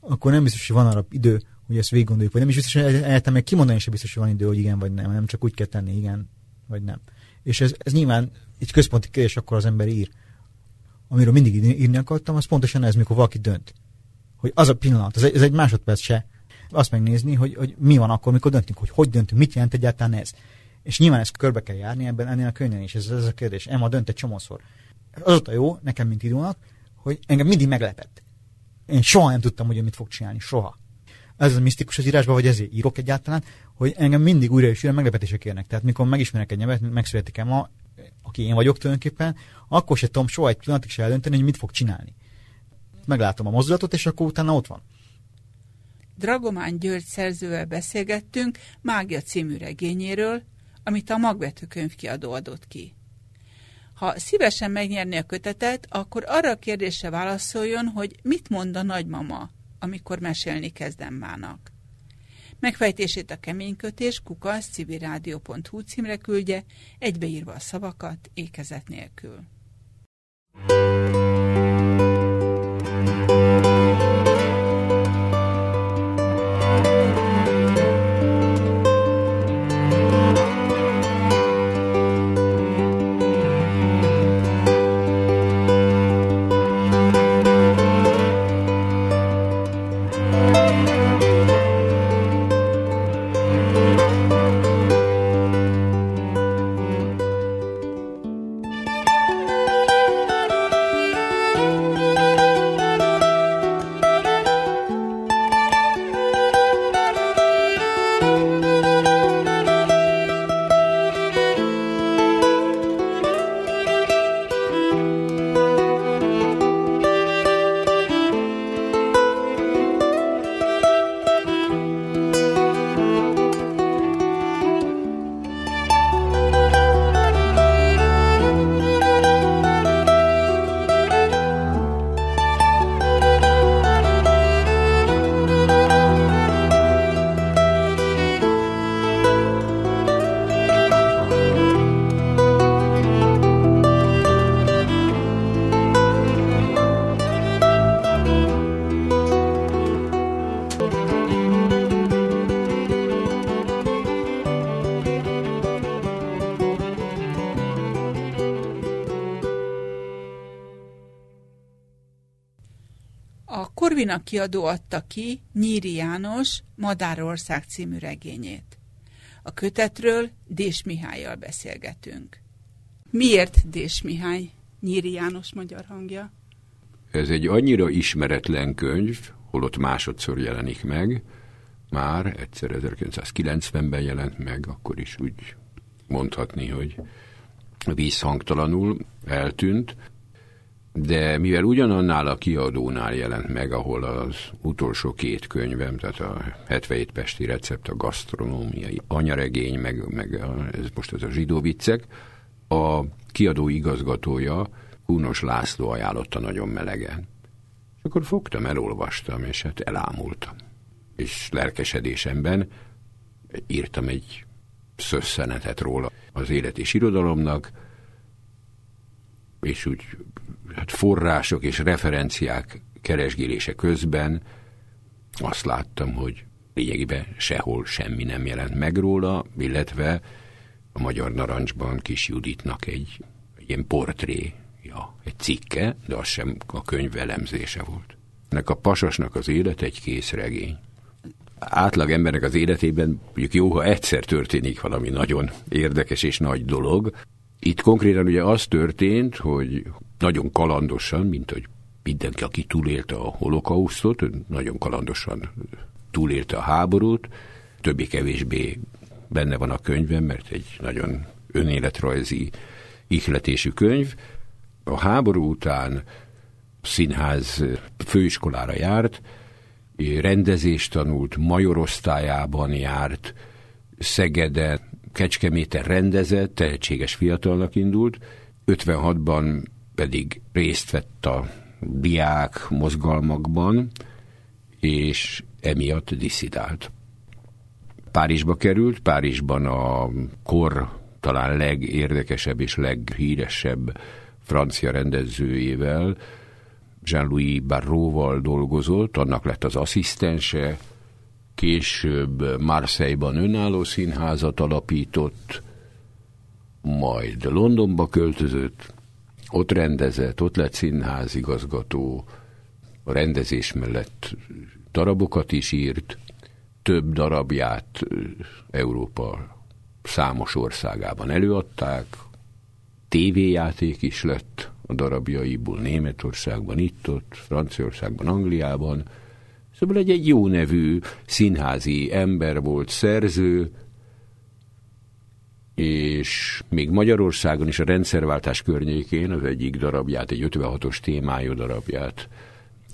akkor nem biztos, hogy van arra idő, hogy ezt végig gondoljuk, vagy nem is biztos, hogy egyetem meg kimondani sem biztos, hogy van idő, hogy igen vagy nem, hanem csak úgy kell tenni, igen vagy nem. És ez, ez nyilván egy központi kérdés, akkor az ember ír. Amiről mindig írni akartam, az pontosan ez, mikor valaki dönt. Hogy az a pillanat, ez egy, ez egy másodperc se, azt megnézni, hogy, hogy mi van akkor, mikor döntünk, hogy hogy döntünk, mit jelent egyáltalán ez. És nyilván ezt körbe kell járni ebben ennél a könnyen is, ez, ez a kérdés. Emma dönt egy csomószor. Azóta jó, nekem, mint írónak, hogy engem mindig meglepett. Én soha nem tudtam, hogy ő mit fog csinálni, soha. Ez a misztikus az írásban, vagy ezért írok egyáltalán, hogy engem mindig újra és újra meglepetések érnek. Tehát mikor megismerek egy nyelvet, megszületik Emma, aki én vagyok tulajdonképpen, akkor se tudom soha egy pillanatig se eldönteni, hogy mit fog csinálni. Meglátom a mozdulatot, és akkor utána ott van. Dragomán György szerzővel beszélgettünk Mágia című regényéről, amit a Magvető könyvkiadó adott ki. Ha szívesen megnyerni a kötetet, akkor arra a kérdésre válaszoljon, hogy mit mond a nagymama, amikor mesélni kezdem mának. Megfejtését a keménykötés kukasz civilrádió.hu címre küldje, egybeírva a szavakat ékezet nélkül. Corvina kiadó adta ki Nyíri János Madárország című regényét. A kötetről Dés Mihályjal beszélgetünk. Miért Dés Mihály, Nyíri János magyar hangja? Ez egy annyira ismeretlen könyv, holott másodszor jelenik meg, már egyszer 1990-ben jelent meg, akkor is úgy mondhatni, hogy vízhangtalanul eltűnt, de mivel ugyanannál a kiadónál jelent meg, ahol az utolsó két könyvem, tehát a 77 Pesti recept, a gasztronómiai anyaregény, meg, meg a, ez most ez a zsidó viccek, a kiadó igazgatója, Kúnos László ajánlotta nagyon melegen. És akkor fogtam, elolvastam, és hát elámultam. És lelkesedésemben írtam egy szösszenetet róla az élet és irodalomnak, és úgy hát források és referenciák keresgélése közben azt láttam, hogy lényegében sehol semmi nem jelent meg róla, illetve a Magyar Narancsban Kis Juditnak egy, egy ilyen portré, ja, egy cikke, de az sem a könyv elemzése volt. Ennek a pasasnak az élet egy kész regény. Átlag embernek az életében mondjuk jó, ha egyszer történik valami nagyon érdekes és nagy dolog. Itt konkrétan ugye az történt, hogy nagyon kalandosan, mint hogy mindenki, aki túlélte a holokausztot, nagyon kalandosan túlélte a háborút, többé-kevésbé benne van a könyvem, mert egy nagyon önéletrajzi ihletésű könyv. A háború után színház főiskolára járt, rendezést tanult, majorosztályában járt, Szegeden, Kecskeméten rendezett, tehetséges fiatalnak indult, 56-ban pedig részt vett a diák mozgalmakban, és emiatt diszidált. Párizsba került, Párizsban a kor talán legérdekesebb és leghíresebb francia rendezőjével, Jean-Louis Barróval dolgozott, annak lett az asszisztense, később Marseille-ban önálló színházat alapított, majd Londonba költözött, ott rendezett, ott lett színházigazgató, a rendezés mellett darabokat is írt, több darabját Európa számos országában előadták, tévéjáték is lett a darabjaiból Németországban, itt-ott, Franciaországban, Angliában. Szóval egy, egy jó nevű színházi ember volt, szerző, és még Magyarországon is a rendszerváltás környékén az egyik darabját, egy 56-os témájú darabját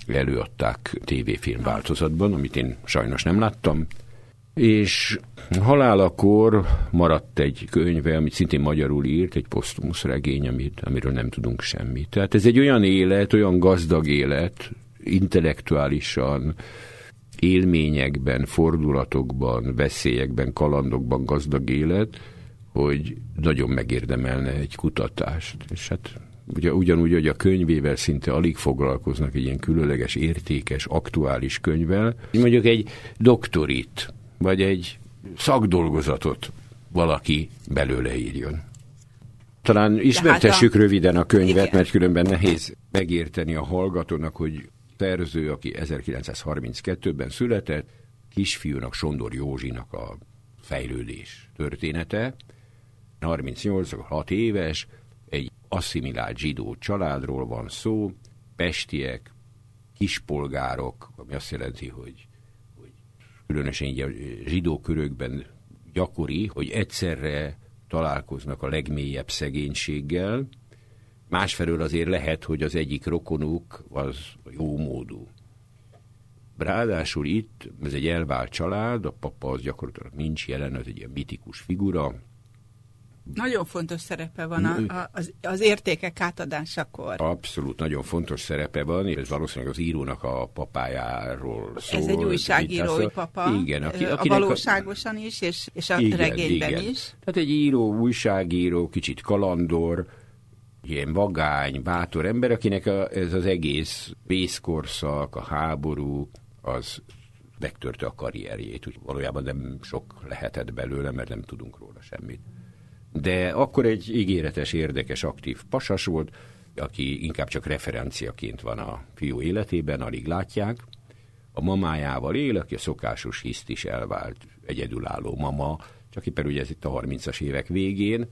előadták tévéfilm változatban, amit én sajnos nem láttam, és halálakor maradt egy könyve, amit szintén magyarul írt, egy posztumusz regény, amit, amiről nem tudunk semmit. Tehát ez egy olyan élet, olyan gazdag élet, intellektuálisan, élményekben, fordulatokban, veszélyekben, kalandokban gazdag élet, hogy nagyon megérdemelne egy kutatást. És hát ugye, ugyanúgy, hogy a könyvével szinte alig foglalkoznak egy ilyen különleges, értékes, aktuális könyvvel, mondjuk egy doktorit, vagy egy szakdolgozatot valaki belőle írjon. Talán ismertessük hát a... röviden a könyvet, Igen. mert különben nehéz megérteni a hallgatónak, hogy szerző, aki 1932-ben született, kisfiúnak, Sondor Józsinak a fejlődés története, 38-6 éves, egy asszimilált zsidó családról van szó, pestiek, kispolgárok, ami azt jelenti, hogy, hogy különösen így a zsidó körökben gyakori, hogy egyszerre találkoznak a legmélyebb szegénységgel, másfelől azért lehet, hogy az egyik rokonuk az jó módú. Ráadásul itt, ez egy elvált család, a papa az gyakorlatilag nincs jelen, az egy ilyen mitikus figura, nagyon fontos szerepe van a, a, az, az értékek átadásakor. Abszolút, nagyon fontos szerepe van, és ez valószínűleg az írónak a papájáról szól. Ez egy újságírói papa, igen, aki, a valóságosan a... is, és, és a igen, regényben igen. is. Tehát egy író, újságíró, kicsit kalandor, ilyen vagány, bátor ember, akinek a, ez az egész vészkorszak, a háború, az megtörte a karrierjét, úgy valójában nem sok lehetett belőle, mert nem tudunk róla semmit de akkor egy ígéretes, érdekes, aktív pasas volt, aki inkább csak referenciaként van a fiú életében, alig látják. A mamájával él, aki a szokásos hiszt is elvált, egyedülálló mama, csak éppen ugye ez itt a 30-as évek végén,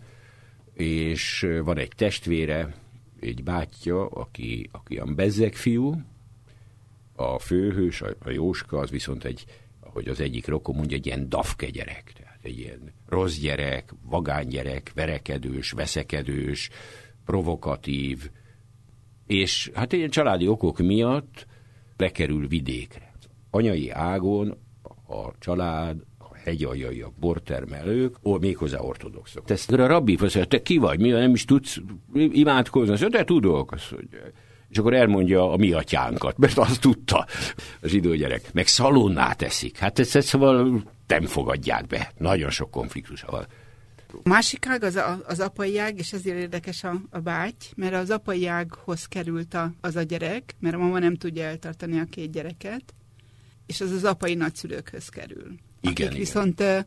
és van egy testvére, egy bátyja, aki, aki a bezzeg fiú, a főhős, a, a Jóska, az viszont egy, ahogy az egyik rokon mondja, egy ilyen dafke gyerek. egy ilyen rossz gyerek, vagány gyerek, verekedős, veszekedős, provokatív, és hát ilyen családi okok miatt bekerül vidékre. Anyai ágon a család, a hegyaljaiak, bortermelők, ó, méghozzá ortodoxok. Ezt a rabbi azt mondja, te ki vagy, mi nem is tudsz imádkozni? Azt mondja, de tudok. Azt mondja, és akkor elmondja a mi atyánkat, mert azt tudta a zsidó gyerek. Meg szalonnát teszik. Hát ez, ez szóval nem fogadják be. Nagyon sok konfliktusa van. Másik ág az, a, az apai ág, és ezért érdekes a, a báty, mert az apai ághoz került a, az a gyerek, mert a mama nem tudja eltartani a két gyereket, és az az apai nagyszülőkhöz kerül. Igen, akik igen. viszont uh,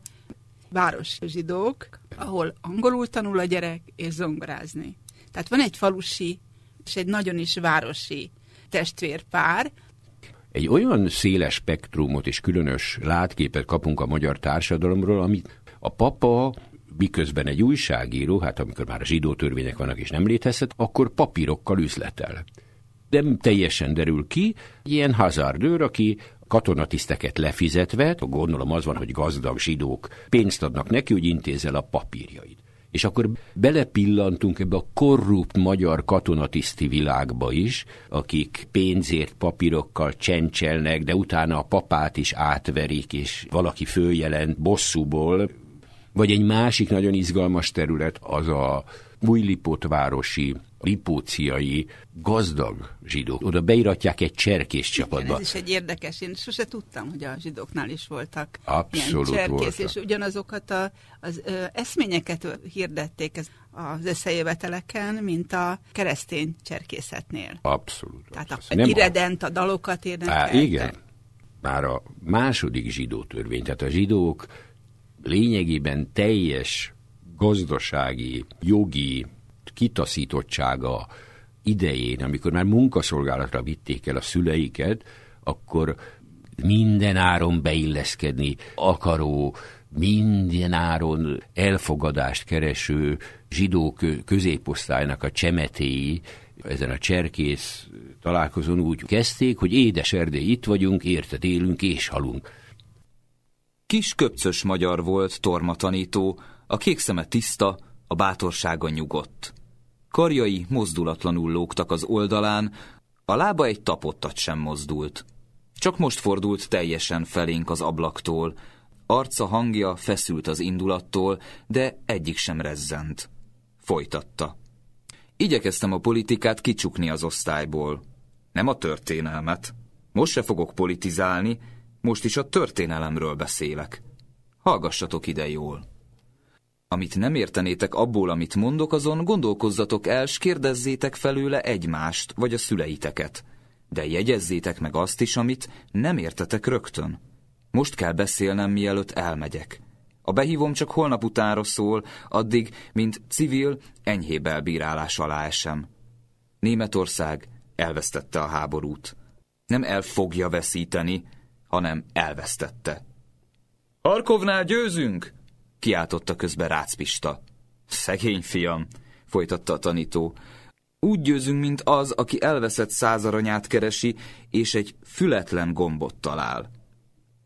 város zsidók, ahol angolul tanul a gyerek, és zongorázni. Tehát van egy falusi, és egy nagyon is városi testvérpár, Egy olyan széles spektrumot és különös látképet kapunk a magyar társadalomról, amit a papa miközben egy újságíró, hát amikor már a zsidó törvények vannak és nem létezhet, akkor papírokkal üzletel. Nem teljesen derül ki, ilyen hazardőr, aki katonatiszteket lefizetve, gondolom az van, hogy gazdag zsidók pénzt adnak neki, hogy intézzel a papírjait. És akkor belepillantunk ebbe a korrupt magyar katonatiszti világba is, akik pénzért papírokkal csencselnek, de utána a papát is átverik, és valaki följelent bosszúból. Vagy egy másik nagyon izgalmas terület az a újlipótvárosi, lipóciai gazdag zsidók. Oda beiratják egy cserkész Igen, csapatba. ez is egy érdekes. Én sose tudtam, hogy a zsidóknál is voltak Abszolút ilyen cserkész, voltak. és ugyanazokat a, az ö, eszményeket hirdették ez, az összejöveteleken, mint a keresztény cserkészetnél. Abszolút. Tehát a Nem iredent, a dalokat Á, érdekeltek. igen. Már a második zsidó törvény, tehát a zsidók lényegében teljes gazdasági, jogi kitaszítottsága idején, amikor már munkaszolgálatra vitték el a szüleiket, akkor minden áron beilleszkedni akaró, minden áron elfogadást kereső zsidó kö- középosztálynak a csemetéi ezen a cserkész találkozón úgy kezdték, hogy édes Erdély, itt vagyunk, érted élünk és halunk. Kis köpcös magyar volt, torma tanító, a kék szeme tiszta, a bátorsága nyugodt. Karjai mozdulatlanul lógtak az oldalán, a lába egy tapottat sem mozdult. Csak most fordult teljesen felénk az ablaktól, arca hangja feszült az indulattól, de egyik sem rezzent. Folytatta. Igyekeztem a politikát kicsukni az osztályból. Nem a történelmet. Most se fogok politizálni, most is a történelemről beszélek. Hallgassatok ide jól. Amit nem értenétek abból, amit mondok, azon gondolkozzatok el, s kérdezzétek felőle egymást, vagy a szüleiteket. De jegyezzétek meg azt is, amit nem értetek rögtön. Most kell beszélnem, mielőtt elmegyek. A behívom csak holnap utánra szól, addig, mint civil, enyhébb elbírálás alá esem. Németország elvesztette a háborút. Nem el fogja veszíteni, hanem elvesztette. Harkovnál győzünk! Kiáltotta közbe Rácz Pista. Szegény fiam, folytatta a tanító. Úgy győzünk, mint az, aki elveszett százaranyát keresi, és egy fületlen gombot talál.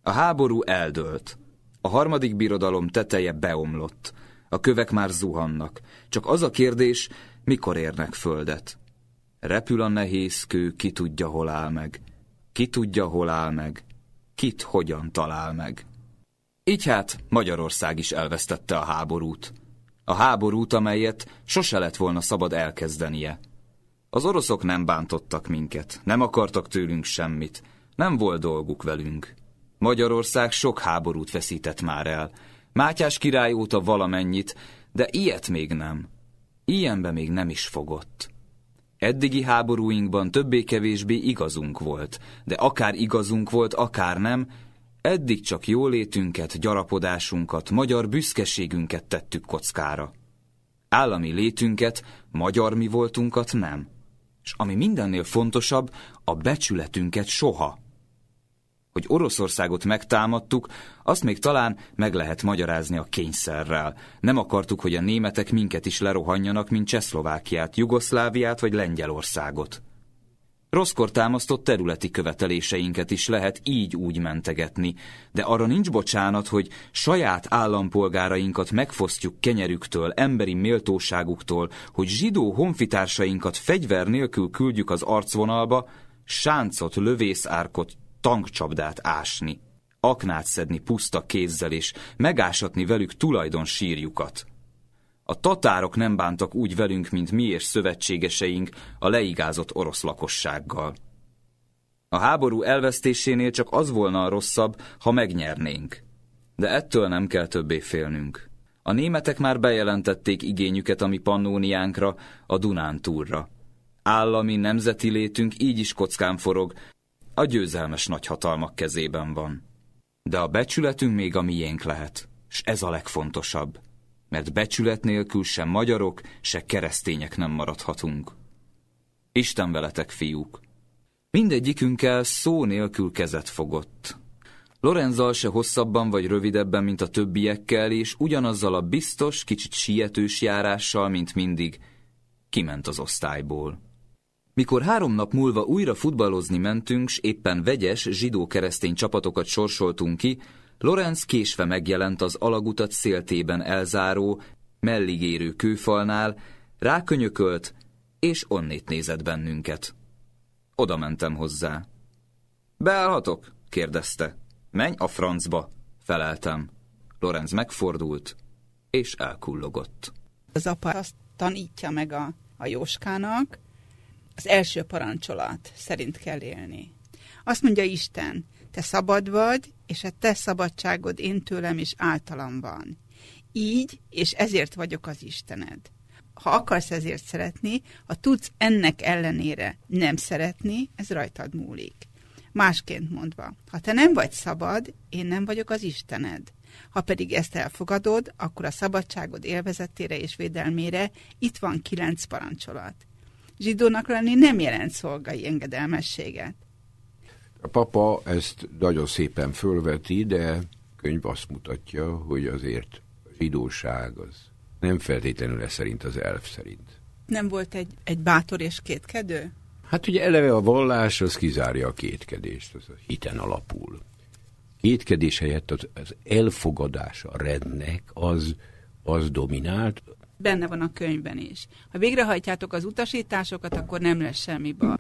A háború eldőlt. A harmadik birodalom teteje beomlott. A kövek már zuhannak. Csak az a kérdés, mikor érnek földet. Repül a nehéz kő, ki tudja, hol áll meg. Ki tudja, hol áll meg. Kit hogyan talál meg. Így hát Magyarország is elvesztette a háborút. A háborút, amelyet sose lett volna szabad elkezdenie. Az oroszok nem bántottak minket, nem akartak tőlünk semmit, nem volt dolguk velünk. Magyarország sok háborút veszített már el. Mátyás király óta valamennyit, de ilyet még nem. Ilyenbe még nem is fogott. Eddigi háborúinkban többé-kevésbé igazunk volt, de akár igazunk volt, akár nem, eddig csak jólétünket, gyarapodásunkat, magyar büszkeségünket tettük kockára. Állami létünket, magyar mi voltunkat nem. És ami mindennél fontosabb, a becsületünket soha. Hogy Oroszországot megtámadtuk, azt még talán meg lehet magyarázni a kényszerrel. Nem akartuk, hogy a németek minket is lerohanjanak, mint Csehszlovákiát, Jugoszláviát vagy Lengyelországot. Rosszkor támasztott területi követeléseinket is lehet így úgy mentegetni, de arra nincs bocsánat, hogy saját állampolgárainkat megfosztjuk kenyerüktől, emberi méltóságuktól, hogy zsidó honfitársainkat fegyver nélkül küldjük az arcvonalba, sáncot, lövészárkot, tankcsapdát ásni, aknát szedni puszta kézzel és megásatni velük tulajdon sírjukat. A tatárok nem bántak úgy velünk, mint mi és szövetségeseink a leigázott orosz lakossággal. A háború elvesztésénél csak az volna a rosszabb, ha megnyernénk. De ettől nem kell többé félnünk. A németek már bejelentették igényüket a mi pannóniánkra, a Dunántúrra. Állami nemzeti létünk így is kockán forog, a győzelmes nagyhatalmak kezében van. De a becsületünk még a miénk lehet, s ez a legfontosabb, mert becsület nélkül sem magyarok, se keresztények nem maradhatunk. Isten veletek, fiúk! Mindegyikünkkel szó nélkül kezet fogott. Lorenzal se hosszabban vagy rövidebben, mint a többiekkel, és ugyanazzal a biztos, kicsit sietős járással, mint mindig, kiment az osztályból. Mikor három nap múlva újra futballozni mentünk, s éppen vegyes, zsidó-keresztény csapatokat sorsoltunk ki, Lorenz késve megjelent az alagutat széltében elzáró, melligérő kőfalnál, rákönyökölt, és onnét nézett bennünket. Oda mentem hozzá. Beállhatok? kérdezte. Menj a francba, feleltem. Lorenz megfordult, és elkullogott. Az apa azt tanítja meg a, a Jóskának, az első parancsolat szerint kell élni. Azt mondja Isten, te szabad vagy, és a te szabadságod én tőlem és általam van. Így, és ezért vagyok az Istened. Ha akarsz ezért szeretni, ha tudsz ennek ellenére nem szeretni, ez rajtad múlik. Másként mondva, ha te nem vagy szabad, én nem vagyok az Istened. Ha pedig ezt elfogadod, akkor a szabadságod élvezetére és védelmére itt van kilenc parancsolat. Zsidónak lenni nem jelent szolgai engedelmességet. A papa ezt nagyon szépen fölveti, de könyv azt mutatja, hogy azért a zsidóság az nem feltétlenül ez szerint az elf szerint. Nem volt egy, egy bátor és kétkedő? Hát ugye eleve a vallás az kizárja a kétkedést, az a hiten alapul. Kétkedés helyett az, az elfogadás, a rendnek, az, az dominált. Benne van a könyvben is. Ha végrehajtjátok az utasításokat, akkor nem lesz semmi baj.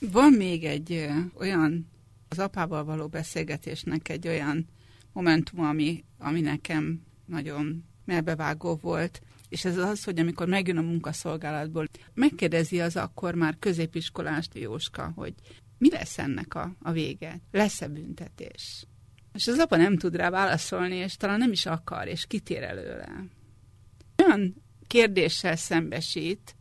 Van még egy olyan, az apával való beszélgetésnek egy olyan momentum, ami, ami nekem nagyon melbevágó volt, és ez az, hogy amikor megjön a munkaszolgálatból, megkérdezi az akkor már középiskolást Jóska, hogy mi lesz ennek a, a vége? Lesz-e büntetés? És az apa nem tud rá válaszolni, és talán nem is akar, és kitér előle. Olyan kérdéssel szembesít,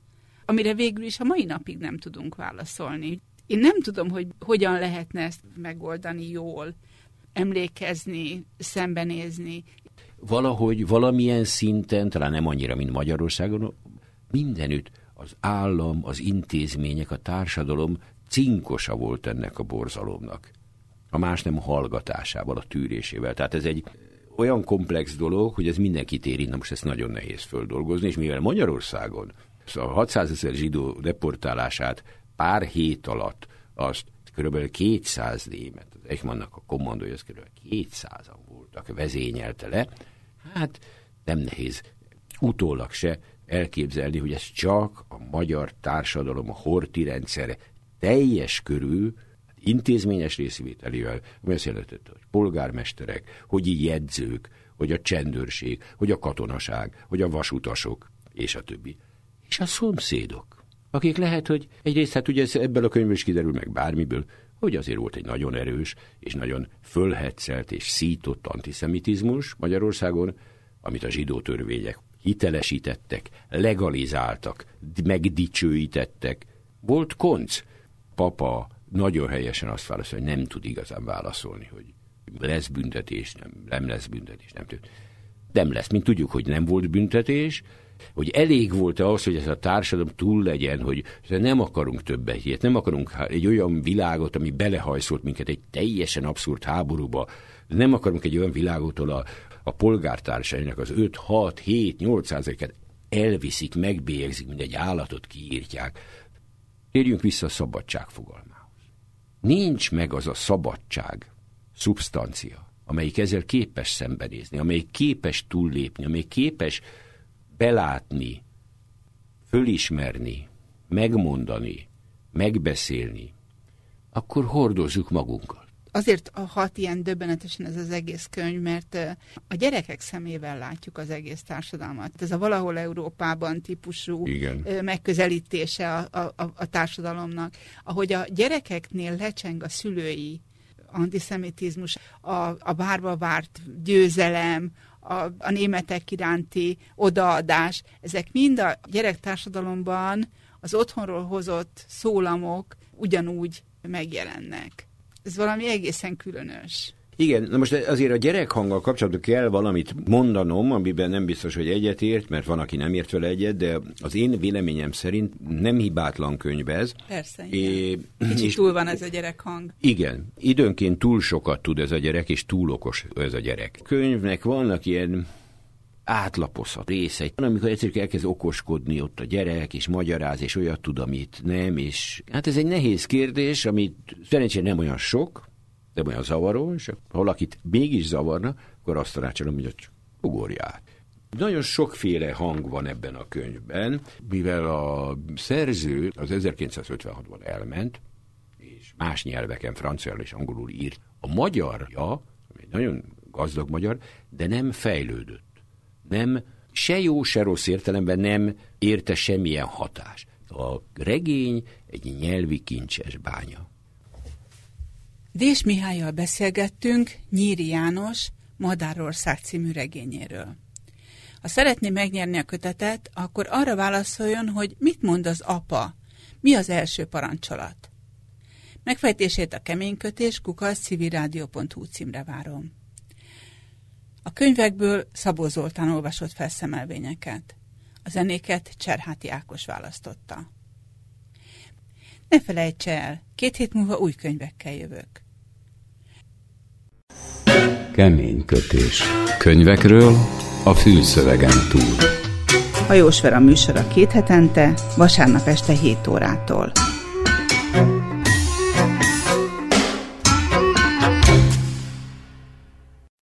amire végül is a mai napig nem tudunk válaszolni. Én nem tudom, hogy hogyan lehetne ezt megoldani jól, emlékezni, szembenézni. Valahogy valamilyen szinten, talán nem annyira, mint Magyarországon, mindenütt az állam, az intézmények, a társadalom cinkosa volt ennek a borzalomnak. A más nem hallgatásával, a tűrésével. Tehát ez egy olyan komplex dolog, hogy ez mindenkit érint, na most ezt nagyon nehéz földolgozni, és mivel Magyarországon a 600 ezer zsidó deportálását pár hét alatt azt kb. 200 német, az Eichmannnak a kommandója, az kb. 200-an voltak, vezényelte le, hát nem nehéz utólag se elképzelni, hogy ez csak a magyar társadalom, a horti rendszer teljes körül intézményes részvételével, ami azt jelentette, hogy polgármesterek, hogy így jegyzők, hogy a csendőrség, hogy a katonaság, hogy a vasutasok, és a többi. És a szomszédok, akik lehet, hogy egyrészt, hát ugye ebből a könyvből is kiderül meg bármiből, hogy azért volt egy nagyon erős és nagyon fölhetszelt és szított antiszemitizmus Magyarországon, amit a zsidó törvények hitelesítettek, legalizáltak, megdicsőítettek. Volt konc. Papa nagyon helyesen azt válaszol, hogy nem tud igazán válaszolni, hogy lesz büntetés, nem, nem lesz büntetés, nem tud. Nem lesz, mint tudjuk, hogy nem volt büntetés, hogy elég volt-e az, hogy ez a társadalom túl legyen, hogy nem akarunk többet ilyet, nem akarunk egy olyan világot, ami belehajszolt minket egy teljesen abszurd háborúba, nem akarunk egy olyan világot, ahol a, a polgártársainak az 5, 6, 7, 8 et elviszik, megbélyegzik, mint egy állatot kiírtják. Térjünk vissza a szabadság fogalmához. Nincs meg az a szabadság, szubstancia, amelyik ezzel képes szembenézni, amelyik képes túllépni, amelyik képes belátni, fölismerni, megmondani, megbeszélni, akkor hordozzuk magunkat. Azért hat ilyen döbbenetesen ez az egész könyv, mert a gyerekek szemével látjuk az egész társadalmat. Ez a valahol Európában típusú Igen. megközelítése a, a, a társadalomnak. Ahogy a gyerekeknél lecseng a szülői antiszemitizmus, a, a bárba várt győzelem, a, a németek iránti odaadás, ezek mind a gyerektársadalomban az otthonról hozott szólamok ugyanúgy megjelennek. Ez valami egészen különös. Igen, na most azért a gyerekhanggal kapcsolatban kell valamit mondanom, amiben nem biztos, hogy egyetért, mert van, aki nem ért vele egyet, de az én véleményem szerint nem hibátlan könyv ez. Persze, igen. É, Kicsit és, túl van ez a gyerekhang. Igen, időnként túl sokat tud ez a gyerek, és túl okos ez a gyerek. Könyvnek vannak ilyen átlapozhat részei. Amikor egyszerűen elkezd okoskodni ott a gyerek, és magyaráz, és olyat tud, amit nem, és hát ez egy nehéz kérdés, amit szerencsére nem olyan sok, de olyan zavaró, és ha valakit mégis zavarna, akkor azt tanácsolom, hogy csak ugorjál. Nagyon sokféle hang van ebben a könyvben, mivel a szerző az 1956-ban elment, és más nyelveken, franciául és angolul írt. A magyarja, egy nagyon gazdag magyar, de nem fejlődött. Nem, se jó, se rossz értelemben nem érte semmilyen hatás. A regény egy nyelvi kincses bánya. Dés Mihályjal beszélgettünk Nyíri János Madárország című regényéről. Ha szeretné megnyerni a kötetet, akkor arra válaszoljon, hogy mit mond az apa, mi az első parancsolat. Megfejtését a keménykötés kukasz civilrádió.hu címre várom. A könyvekből Szabó Zoltán olvasott felszemelvényeket. A zenéket Cserháti Ákos választotta. Ne felejts el, két hét múlva új könyvekkel jövök. Kemény kötés. Könyvekről a fűszövegen túl. Hajós Vera műsora két hetente, vasárnap este 7 órától.